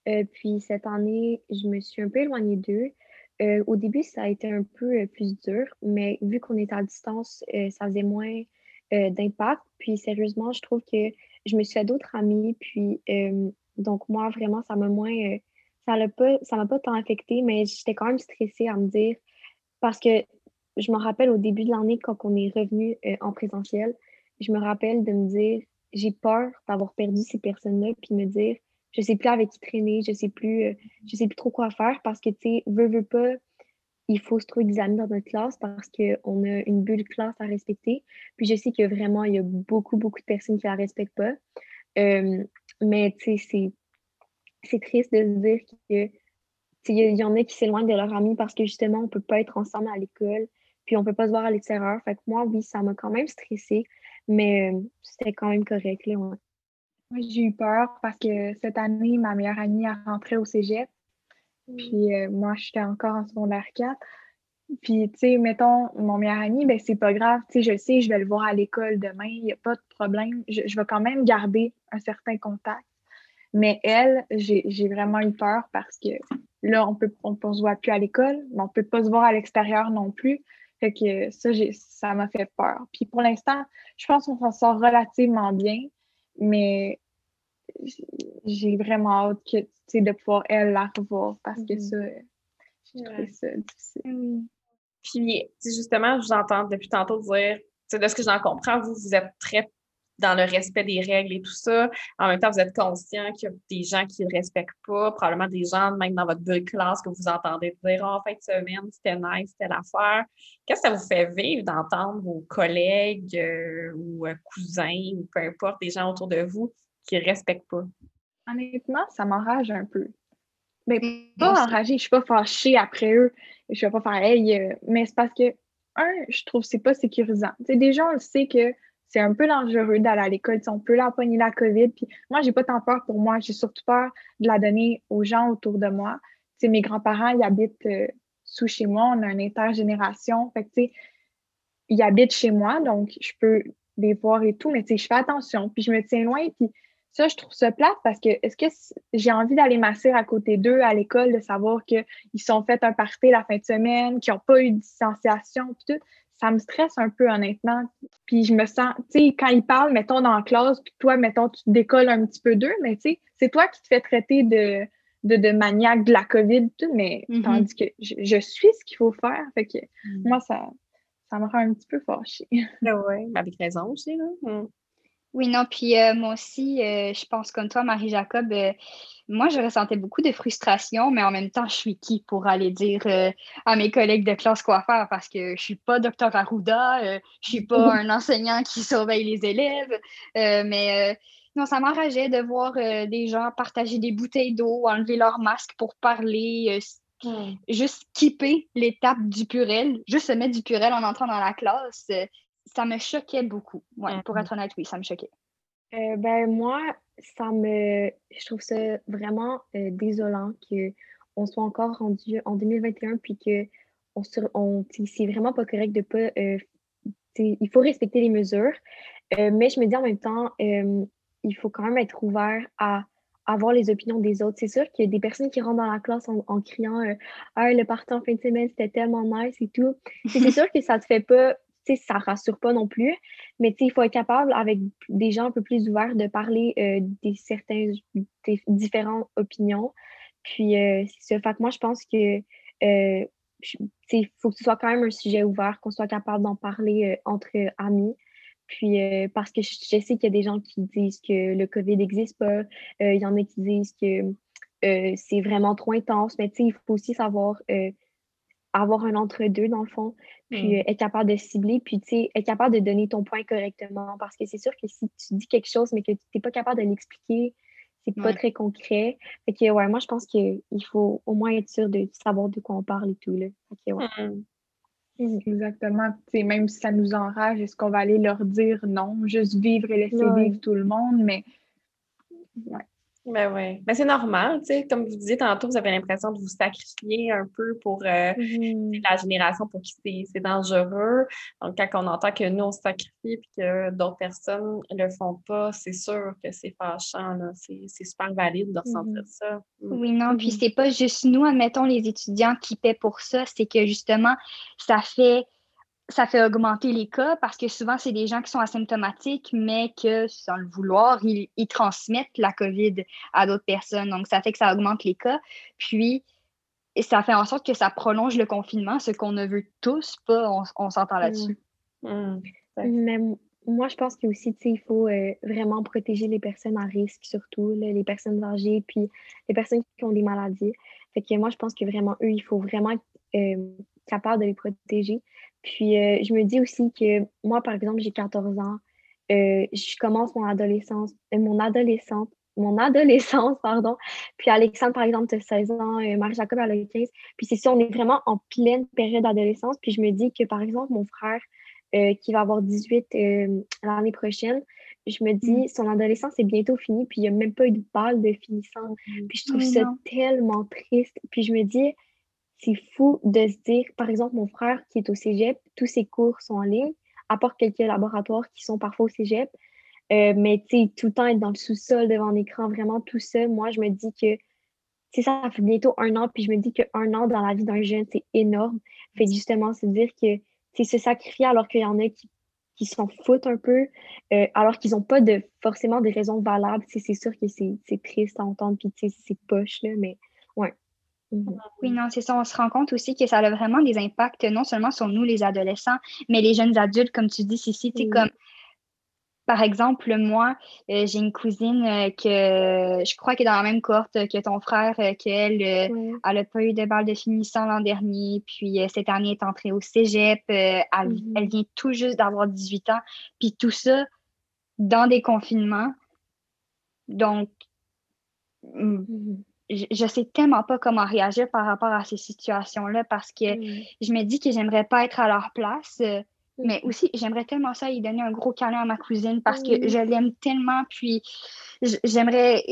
Euh, puis cette année, je me suis un peu éloignée d'eux. Au début, ça a été un peu plus dur, mais vu qu'on était à distance, ça faisait moins d'impact. Puis sérieusement, je trouve que je me suis fait d'autres amis. Puis donc moi, vraiment, ça m'a moins. ça m'a pas, pas tant affecté, mais j'étais quand même stressée à me dire parce que je me rappelle au début de l'année, quand on est revenu euh, en présentiel, je me rappelle de me dire, j'ai peur d'avoir perdu ces personnes-là, puis me dire, je sais plus avec qui traîner, je sais plus, euh, je sais plus trop quoi faire parce que, tu sais, veux, veux pas, il faut se trouver des amis dans notre classe parce qu'on a une bulle classe à respecter. Puis je sais que vraiment, il y a beaucoup, beaucoup de personnes qui la respectent pas. Euh, mais, tu sais, c'est triste de se dire que il y, en a qui s'éloignent de leurs amis parce que justement, on peut pas être ensemble à l'école puis on peut pas se voir à l'extérieur. Fait que moi, oui, ça m'a quand même stressée, mais euh, c'était quand même correct. Là, Moi, j'ai eu peur parce que cette année, ma meilleure amie a rentré au cégep. Mm. Puis euh, moi, j'étais encore en secondaire 4. Puis, tu sais, mettons, mon meilleur ami, ben c'est pas grave. Tu sais, je sais, je vais le voir à l'école demain, il n'y a pas de problème. Je, vais quand même garder un certain contact. Mais elle, j'ai vraiment eu peur parce que là, on peut, on, on se voit plus à l'école, mais on peut pas se voir à l'extérieur non plus. Fait que ça, ça m'a fait peur. Puis pour l'instant, je pense qu'on s'en sort relativement bien, mais j'ai vraiment hâte que, de pouvoir, elle, la revoir parce que mm-hmm. ça, j'ai trouvé ça difficile. Puis, justement, je vous entends depuis tantôt dire, de ce que j'en comprends, vous, vous êtes très dans le respect des règles et tout ça. En même temps, vous êtes conscient qu'il y a des gens qui ne respectent pas, probablement des gens, même dans votre bulle classe, que vous entendez dire oh, en fin de semaine, c'était nice, c'était l'affaire. Qu'est-ce que ça vous fait vivre d'entendre vos collègues euh, ou euh, cousins ou peu importe, des gens autour de vous qui ne respectent pas? Honnêtement, ça m'enrage un peu. Mais pas enragée, je ne suis pas fâchée après eux. Je ne vais pas faire hey, euh, mais c'est parce que, un, je trouve que c'est pas sécurisant. T'sais, déjà, on le sait que c'est un peu dangereux d'aller à l'école. On peut la pogner la COVID. Puis moi, j'ai pas tant peur pour moi. J'ai surtout peur de la donner aux gens autour de moi. mes grands-parents, ils habitent euh, sous chez moi. On a une intergénération. Fait ils habitent chez moi, donc je peux les voir et tout, mais je fais attention. Puis je me tiens loin. Puis ça, je trouve ça plate parce que est-ce que j'ai envie d'aller m'asseoir à côté d'eux à l'école, de savoir qu'ils sont fait un party la fin de semaine, qu'ils n'ont pas eu de distanciation, puis tout ça me stresse un peu, honnêtement. Puis je me sens, tu sais, quand ils parlent, mettons, dans la classe, puis toi, mettons, tu te décolles un petit peu d'eux, mais tu sais, c'est toi qui te fais traiter de, de, de maniaque de la COVID, tout, mais mm-hmm. tandis que je, suis ce qu'il faut faire. Fait que mm. moi, ça, ça me rend un petit peu fâchée. Ah oui, avec raison aussi, là. Mm. Oui, non, puis euh, moi aussi, euh, je pense comme toi, Marie-Jacob, euh, moi, je ressentais beaucoup de frustration, mais en même temps, je suis qui pour aller dire à mes collègues de classe quoi faire? Parce que je suis pas docteur Arruda, je suis pas un enseignant qui surveille les élèves, mais non, ça m'enrageait de voir des gens partager des bouteilles d'eau, enlever leur masque pour parler, juste skipper l'étape du purel, juste se mettre du purel en entrant dans la classe ça me choquait beaucoup. Ouais, Pour mm-hmm. être honnête, oui, ça me choquait. Euh, ben moi, ça me. Je trouve ça vraiment euh, désolant qu'on soit encore rendu en 2021 puis que on, on c'est vraiment pas correct de pas. Euh, il faut respecter les mesures. mais je me dis en même temps, il faut quand même être ouvert à avoir les opinions des autres. C'est sûr qu'il y a des personnes qui rentrent dans la classe en, criant Ah, le parti en fin de semaine, c'était tellement nice et tout. c'est sûr que ça te fait pas ça ne rassure pas non plus. Mais il faut être capable, avec des gens un peu plus ouverts, de parler euh, des certaines différentes opinions. Puis, euh, c'est ça. Fait moi, je pense que euh, il faut que ce soit quand même un sujet ouvert, qu'on soit capable d'en parler entre amis. Puis, parce que je, sais qu'il y a des gens qui disent que le COVID n'existe pas. Il y en a qui disent que c'est vraiment trop intense. Mais il faut aussi savoir avoir un entre-deux, dans le fond, puis mm. euh, être capable de cibler, puis tu sais, être capable de donner ton point correctement. Parce que c'est sûr que si tu dis quelque chose, mais que tu n'es pas capable de l'expliquer, c'est pas très concret. Fait que, ouais, moi, je pense qu'il faut au moins être sûr de savoir de quoi on parle et tout, là. ouais. Mm. Mm. Exactement. même si ça nous enrage, est-ce qu'on va aller leur dire non, juste vivre et laisser vivre tout le monde, mais ouais. Ben oui. Ben c'est normal, tu sais. Comme vous disiez tantôt, vous avez l'impression de vous sacrifier un peu pour euh, mm-hmm. la génération pour qui c'est dangereux. Donc, quand on entend que nous, on se sacrifie et que d'autres personnes ne le font pas, c'est sûr que c'est fâchant. C'est super valide de ressentir mm-hmm. ça. Mm. Oui, non. Puis, c'est pas juste nous, admettons, les étudiants qui paient pour ça. C'est que justement, ça fait ça fait augmenter les cas parce que souvent, c'est des gens qui sont asymptomatiques, mais que, sans le vouloir, ils, transmettent la COVID à d'autres personnes. Donc, ça fait que ça augmente les cas. Puis, ça fait en sorte que ça prolonge le confinement, ce qu'on ne veut tous pas. On, s'entend là-dessus. Mm. Mais moi, je pense qu'aussi, il faut euh, vraiment protéger les personnes à risque, surtout les personnes âgées, puis les personnes qui ont des maladies. Fait que moi, je pense que vraiment, eux, il faut vraiment être euh, capable de les protéger. Puis euh, je me dis aussi que moi, par exemple, j'ai 14 ans. Euh, je commence mon adolescence, euh, mon adolescente, mon adolescence, pardon. Puis Alexandre, par exemple, a 16 ans, Marie-Jacob, elle a 15. Puis c'est ça, on est vraiment en pleine période d'adolescence. Puis je me dis que, par exemple, mon frère, qui va avoir 18 l'année prochaine, je me dis, mm. son adolescence est bientôt finie, puis il n'y a même pas eu de balle de finissant. Mm. Puis je trouve ça tellement triste. Puis je me dis, c'est fou de se dire, par exemple, mon frère qui est au cégep, tous ses cours sont en ligne, à part quelques laboratoires qui sont parfois au cégep. Euh, mais tu sais, tout le temps être dans le sous-sol devant l'écran, vraiment tout ça, moi, je me dis que ça fait bientôt un an, puis je me dis qu'un an dans la vie d'un jeune, c'est énorme. Fait justement, se dire que c'est se sacrifier alors qu'il y en a qui, qui s'en foutent un peu, euh, alors qu'ils n'ont pas de, forcément des raisons valables. C'est sûr que c'est triste à entendre, puis c'est poche, là, mais ouais. Mhm. Oui, non, c'est ça. On se rend compte aussi que ça a vraiment des impacts non seulement sur nous, les adolescents, mais les jeunes adultes, comme tu dis, Cici, tu comme par exemple, moi, euh, j'ai une cousine euh, que je crois qu'elle est dans la même cohorte que ton frère, euh, qu'elle elle n'a pas eu de balle de finissant l'an dernier, puis cette année est entrée au cégep, elle, mhm. elle, vient tout juste d'avoir 18 ans, puis tout ça dans des confinements. Donc, mm, mhm. Je ne sais tellement pas comment réagir par rapport à ces situations-là parce que je me dis que j'aimerais pas être à leur place. Mais aussi, j'aimerais tellement ça y donner un gros câlin à ma cousine parce que je l'aime tellement. Puis j'aimerais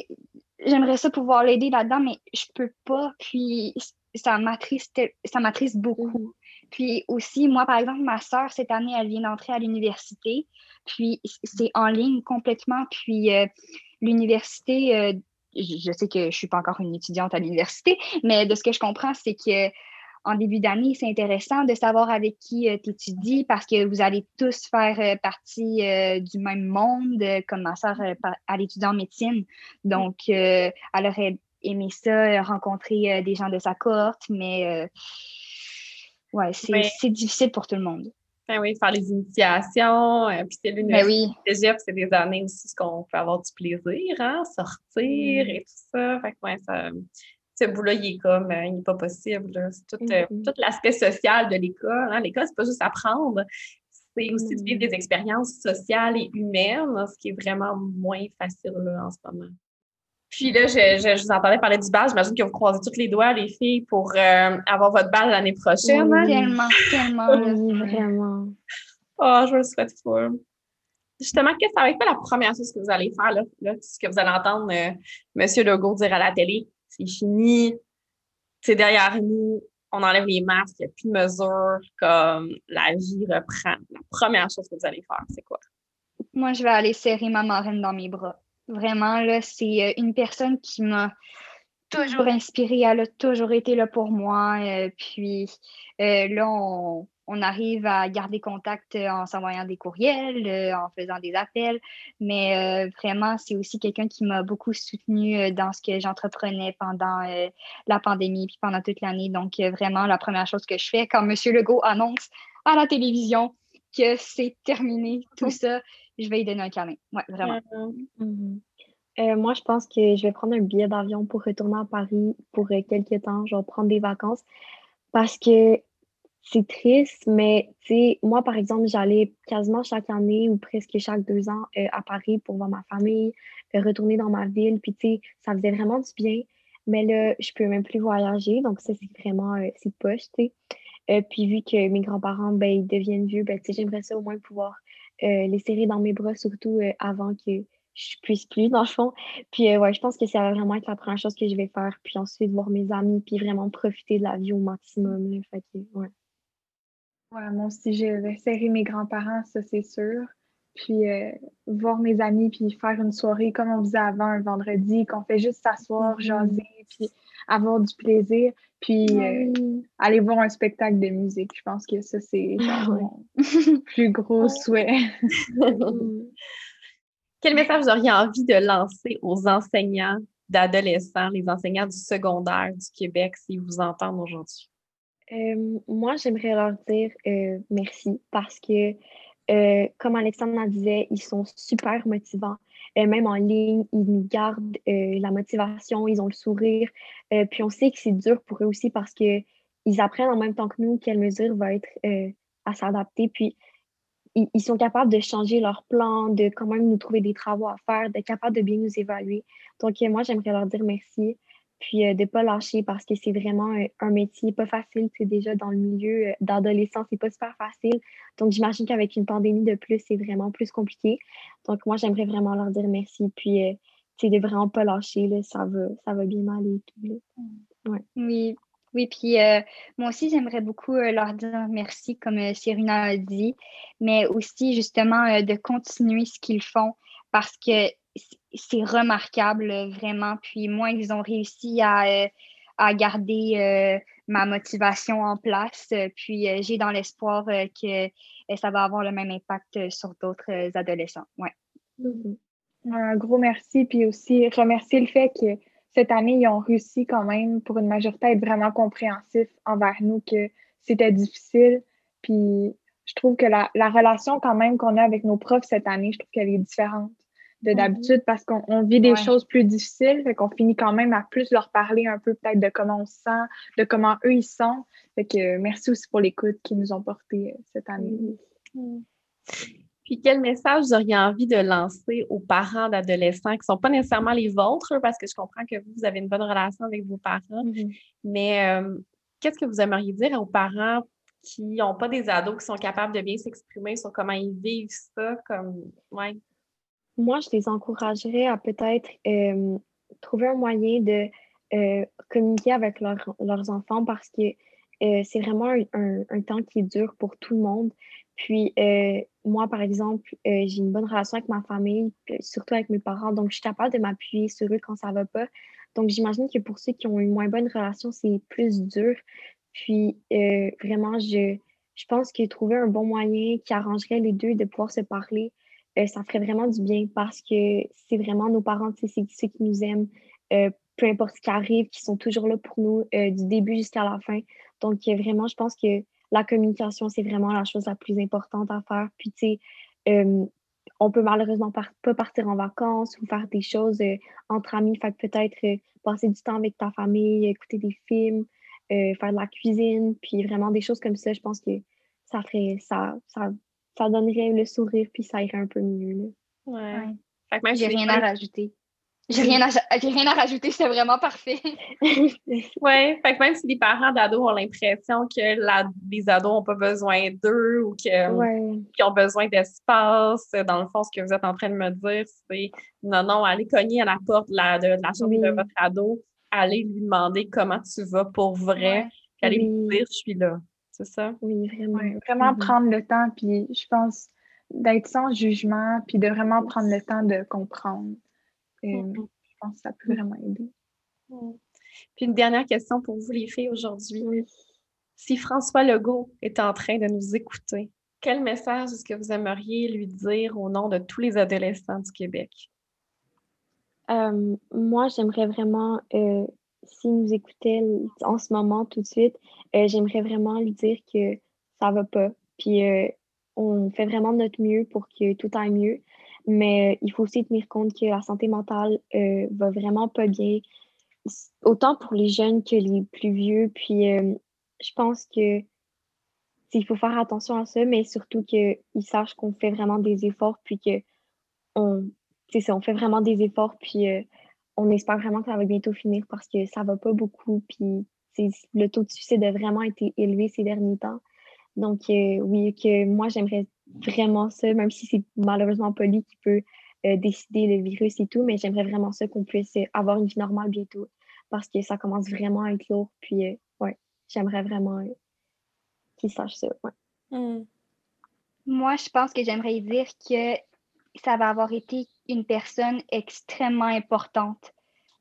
j'aimerais ça pouvoir l'aider là-dedans, mais je peux pas. Puis ça m'attriste, ça m'attriste beaucoup. Puis aussi, moi, par exemple, ma soeur, cette année, elle vient d'entrer à l'université. Puis c'est en ligne complètement. Puis euh, l'université, euh, je sais que je suis pas encore une étudiante à l'université, mais de ce que je comprends, c'est que en début d'année, c'est intéressant de savoir avec qui euh, tu étudies parce que vous allez tous faire euh, partie euh, du même monde, comme ma soeur, elle étudie en médecine. Donc, elle aurait aimé ça, rencontrer des gens de sa cohorte, mais ouais, c'est difficile pour tout le monde. Ben oui, faire les initiations, puis c'est l'université. Ben oui. c'est des années aussi ce qu'on peut avoir du plaisir, hein, sortir mm. et tout ça. Fait que, ouais, ça ce bout-là, il est comme, euh, il n'est pas possible. C'est tout, euh, mm-hmm. tout l'aspect social de l'école. Hein. L'école, c'est pas juste apprendre, c'est aussi de vivre des mm-hmm. expériences sociales et humaines, ce qui est vraiment moins facile en ce moment. Puis là, je, je, vous entendais parler du bal. J'imagine que vous croisez toutes les doigts, les filles, pour euh, avoir votre bal l'année prochaine. Oui, tellement, tellement. vraiment. Oh, je vous le souhaite fort. Justement, qu'est-ce que ça va être la première chose que vous allez faire, là, là ce que vous allez entendre M. Legault dire à la télé? c'est fini, c'est derrière nous, on enlève les masques, il n'y a plus de mesures, comme la vie reprend. La première chose que vous allez faire, c'est quoi? Moi, je vais aller serrer ma marraine dans mes bras. Vraiment, là, c'est euh, une personne qui m'a toujours inspirée, elle a toujours été là pour moi. Euh, puis euh, là, on, on arrive à garder contact en s'envoyant des courriels, en faisant des appels. Mais vraiment, c'est aussi quelqu'un qui m'a beaucoup soutenu dans ce que j'entreprenais pendant la pandémie puis pendant toute l'année. Donc, vraiment, la première chose que je fais quand M. Legault annonce à la télévision que c'est terminé, tout ça, je vais lui donner un câlin. Oui, vraiment. Mm-hmm. moi, je pense que je vais prendre un billet d'avion pour retourner à Paris pour quelques temps, genre prendre des vacances. Parce que c'est triste, mais tu sais, moi, par exemple, j'allais quasiment chaque année ou presque chaque deux ans euh, à Paris pour voir ma famille, euh, retourner dans ma ville, puis tu sais, ça faisait vraiment du bien. Mais là, je peux même plus voyager, donc ça, c'est vraiment, euh, c'est poche, tu sais. Puis vu que mes grands-parents, ben, ils deviennent vieux, ben, j'aimerais ça au moins pouvoir les serrer dans mes bras, surtout avant que je puisse plus, dans le fond. Puis ouais, je pense que ça va vraiment être la première chose que je vais faire. Puis ensuite, voir mes amis, puis vraiment profiter de la vie au maximum. Là. Fait que, ouais. Ouais, moi aussi, je vais serrer mes grands-parents, ça c'est sûr. Puis euh, voir mes amis, puis faire une soirée comme on faisait avant, un vendredi, qu'on fait juste s'asseoir, mm-hmm. jaser, puis avoir du plaisir. Puis euh, aller voir un spectacle de musique. Je pense que ça, c'est mon plus gros souhait. Quel message vous auriez envie de lancer aux enseignants d'adolescents, les enseignants du secondaire du Québec, s'ils vous entendent aujourd'hui? Euh, moi, j'aimerais leur dire euh, merci parce que, euh, comme Alexandre disait, ils sont super motivants. Même en ligne, ils gardent la motivation, ils ont le sourire. puis on sait que c'est dur pour eux aussi parce qu'ils apprennent en même temps que nous quelle mesure va être à s'adapter. Puis ils, ils, sont capables de changer leur plan, de quand même nous trouver des travaux à faire, d'être capables de bien nous évaluer. Donc, moi, j'aimerais leur dire merci. Puis euh, de ne pas lâcher parce que c'est vraiment euh, un, métier pas facile. C'est déjà dans le milieu euh, d'adolescence, c'est pas super facile. Donc j'imagine qu'avec une pandémie de plus, c'est vraiment plus compliqué. Donc moi, j'aimerais vraiment leur dire merci. Puis c'est de vraiment pas lâcher. Là, ça, va, ça va bien aller. Ouais. Oui, oui, puis moi aussi, j'aimerais beaucoup leur dire merci, comme Cyrina a dit, mais aussi justement de continuer ce qu'ils font parce que c'est remarquable, vraiment. Puis moi, ils ont réussi à, euh, garder euh, ma motivation en place. Puis euh, j'ai dans l'espoir que ça va avoir le même impact sur d'autres adolescents. Ouais. Mm-hmm. Un gros merci. Puis aussi remercier le fait que cette année, ils ont réussi quand même, pour une majorité, à être vraiment compréhensifs envers nous, que c'était difficile. Puis je trouve que la, relation quand même qu'on a avec nos profs cette année, je trouve qu'elle est différente de mm-hmm. d'habitude parce qu'on vit des choses plus difficiles, fait qu'on finit quand même à plus leur parler un peu peut-être de comment on se sent, de comment eux ils sont. Fait que merci aussi pour l'écoute qu'ils nous ont porté euh, cette année. Mm-hmm. Puis quel message vous auriez envie de lancer aux parents d'adolescents qui ne sont pas nécessairement les vôtres, parce que je comprends que vous, vous avez une bonne relation avec vos parents, mm-hmm. mais euh, qu'est-ce que vous aimeriez dire aux parents qui n'ont pas des ados qui sont capables de bien s'exprimer sur comment ils vivent ça, comme, ouais? Moi, je les encouragerais à peut-être euh, trouver un moyen de euh, communiquer avec leurs enfants parce que euh, c'est vraiment un, temps qui est dur pour tout le monde. Puis, moi, par exemple, j'ai une bonne relation avec ma famille, surtout avec mes parents, donc je suis capable de m'appuyer sur eux quand ça va pas. Donc, j'imagine que pour ceux qui ont une moins bonne relation, c'est plus dur. Puis vraiment, je, je pense que trouver un bon moyen qui arrangerait les deux de pouvoir se parler, euh, ça ferait vraiment du bien parce que c'est vraiment nos parents, c'est ceux qui nous aiment, euh, peu importe ce qui arrive, qui sont toujours là pour nous du début jusqu'à la fin. Donc vraiment, je pense que la communication, c'est vraiment la chose la plus importante à faire. Puis tu sais, on peut malheureusement pas partir en vacances ou faire des choses entre amis. Fait peut-être passer du temps avec ta famille, écouter des films, euh, faire de la cuisine, puis vraiment des choses comme ça, je pense que ça ferait ça, ça donnerait le sourire, puis ça irait un peu mieux. Ouais. ouais. J'ai rien à rajouter. J'ai rien, à, rien à rajouter, c'est vraiment parfait. oui, fait que même si les parents d'ados ont l'impression que la, les ados n'ont pas besoin d'eux ou qu'ils ont besoin d'espace, dans le fond, ce que vous êtes en train de me dire, c'est non, non, allez cogner à la porte de la, de, la chambre de votre ado, aller lui demander comment tu vas pour vrai, aller lui dire je suis là. C'est ça? Oui, vraiment. vraiment mm-hmm. prendre le temps, puis je pense d'être sans jugement, puis de vraiment prendre le temps de comprendre. Mm-hmm. Je pense que ça peut vraiment aider. Puis une dernière question pour vous, les filles, aujourd'hui. Si François Legault est en train de nous écouter, quel message est-ce que vous aimeriez lui dire au nom de tous les adolescents du Québec? Euh, moi, j'aimerais vraiment, euh, s'il nous écoutait en ce moment tout de suite, euh, j'aimerais vraiment lui dire que ça va pas. Puis on fait vraiment notre mieux pour que tout aille mieux. Mais il faut aussi tenir compte que la santé mentale va vraiment pas bien, autant pour les jeunes que les plus vieux. Puis je pense que il faut faire attention à ça, mais surtout qu'ils sachent qu'on fait vraiment des efforts, puis que on, c'est on fait vraiment des efforts, puis euh, on espère vraiment que ça va bientôt finir parce que ça va pas beaucoup, puis le taux de suicide a vraiment été élevé ces derniers temps. Donc, euh, oui, que moi, j'aimerais vraiment ça, même si c'est malheureusement pas lui qui peut euh, décider le virus et tout, mais j'aimerais vraiment ça qu'on puisse avoir une vie normale bientôt parce que ça commence vraiment à être lourd. Puis, ouais, j'aimerais vraiment qu'il sache ça. Mmh. Moi, je pense que j'aimerais dire que ça va avoir été une personne extrêmement importante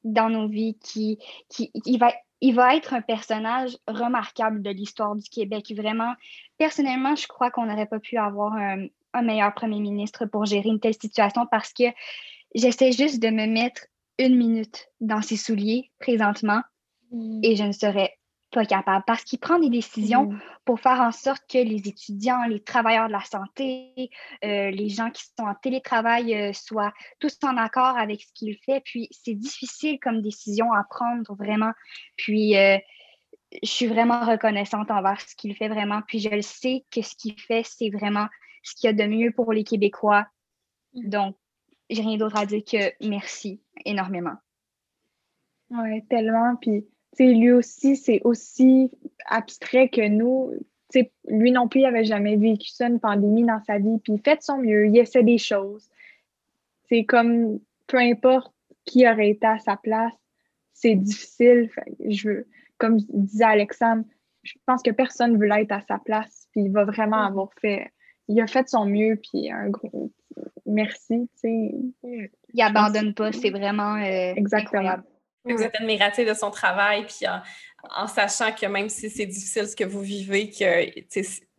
dans nos vies qui, qui il va, il va être un personnage remarquable de l'histoire du Québec. Vraiment, personnellement, je crois qu'on n'aurait pas pu avoir un, meilleur premier ministre pour gérer une telle situation parce que j'essaie juste de me mettre une minute dans ses souliers présentement mm. et je ne serais pas capable parce qu'il prend des décisions mm. pour faire en sorte que les étudiants, les travailleurs de la santé, euh, les gens qui sont en télétravail euh, soient tous en accord avec ce qu'il fait. Puis c'est difficile comme décision à prendre vraiment. Puis euh, je suis vraiment reconnaissante envers ce qu'il fait vraiment. Puis je le sais que ce qu'il fait, c'est vraiment ce qu'il y a de mieux pour les Québécois. Donc, j'ai rien d'autre à dire que merci énormément. Oui, tellement. Puis lui aussi, c'est aussi abstrait que nous. lui non plus, il n'avait jamais vécu ça, une pandémie dans sa vie. Puis il fait de son mieux, il essaie des choses. C'est comme, peu importe qui aurait été à sa place, c'est difficile. Je veux, comme disait Alexandre, je pense que personne ne veut l'être à sa place. Puis il va vraiment mm-hmm. avoir fait. Il a fait de son mieux, puis un gros merci. Il abandonne pas, c'est vraiment euh, Exactement. Vous êtes admiratif de son travail, puis en, sachant que même si c'est difficile ce que vous vivez, qu'il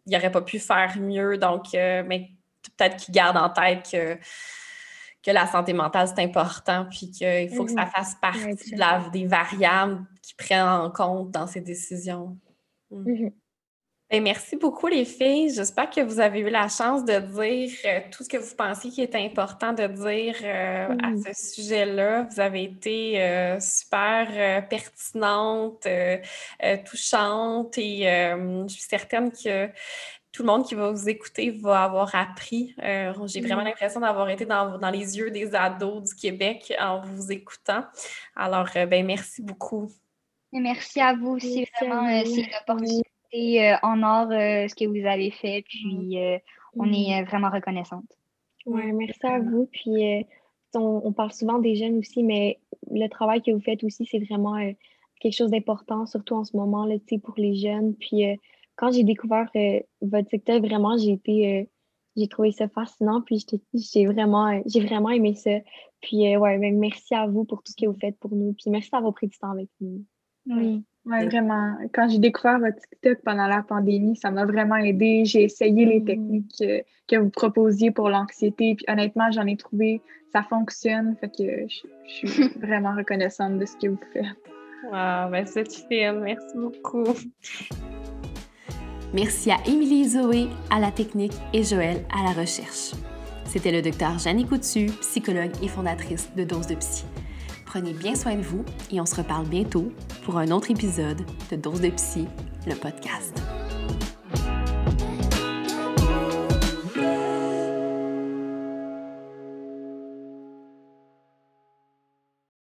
n'aurait pas pu faire mieux. Donc, euh, mais peut-être qu'il garde en tête que, que la santé mentale, c'est important, puis qu'il faut que ça mhm. fasse partie des variables qui prennent en compte dans ces décisions. Mm. Mhm. Ben, merci beaucoup, les filles. J'espère que vous avez eu la chance de dire euh, tout ce que vous pensiez qui était important de dire euh, à ce sujet-là. Vous avez été euh, super pertinente, touchante et je suis certaine que tout le monde qui va vous écouter va avoir appris. J'ai vraiment l'impression d'avoir été dans, dans, les yeux des ados du Québec en vous écoutant. Alors, ben, merci beaucoup. merci à vous aussi. Vraiment, c'est une opportunité euh, en or euh, ce que vous avez fait, puis euh, on est vraiment reconnaissante. Oui, merci à vous. Puis on, parle souvent des jeunes aussi, mais le travail que vous faites aussi, c'est vraiment quelque chose d'important, surtout en ce moment, là, pour les jeunes. Puis quand j'ai découvert votre secteur, vraiment, j'ai été j'ai trouvé ça fascinant, puis j'ai vraiment, j'ai vraiment aimé ça. Puis ouais, ben, merci à vous pour tout ce que vous faites pour nous, puis merci d'avoir pris du temps avec nous. Oui. Oui, vraiment. Quand j'ai découvert votre TikTok pendant la pandémie, ça m'a vraiment aidé. J'ai essayé les mm. techniques que, vous proposiez pour l'anxiété. Puis honnêtement, j'en ai trouvé, ça fonctionne. Fait que je, suis vraiment reconnaissante de ce que vous faites. Wow, ben c'est film. Merci beaucoup. Merci à Émilie Zoé à la technique et Joël à la recherche. C'était le docteur Jeannie Coutu, psychologue et fondatrice de Dose de Psy. Prenez bien soin de vous et on se reparle bientôt pour un autre épisode de Dose de Psy, le podcast.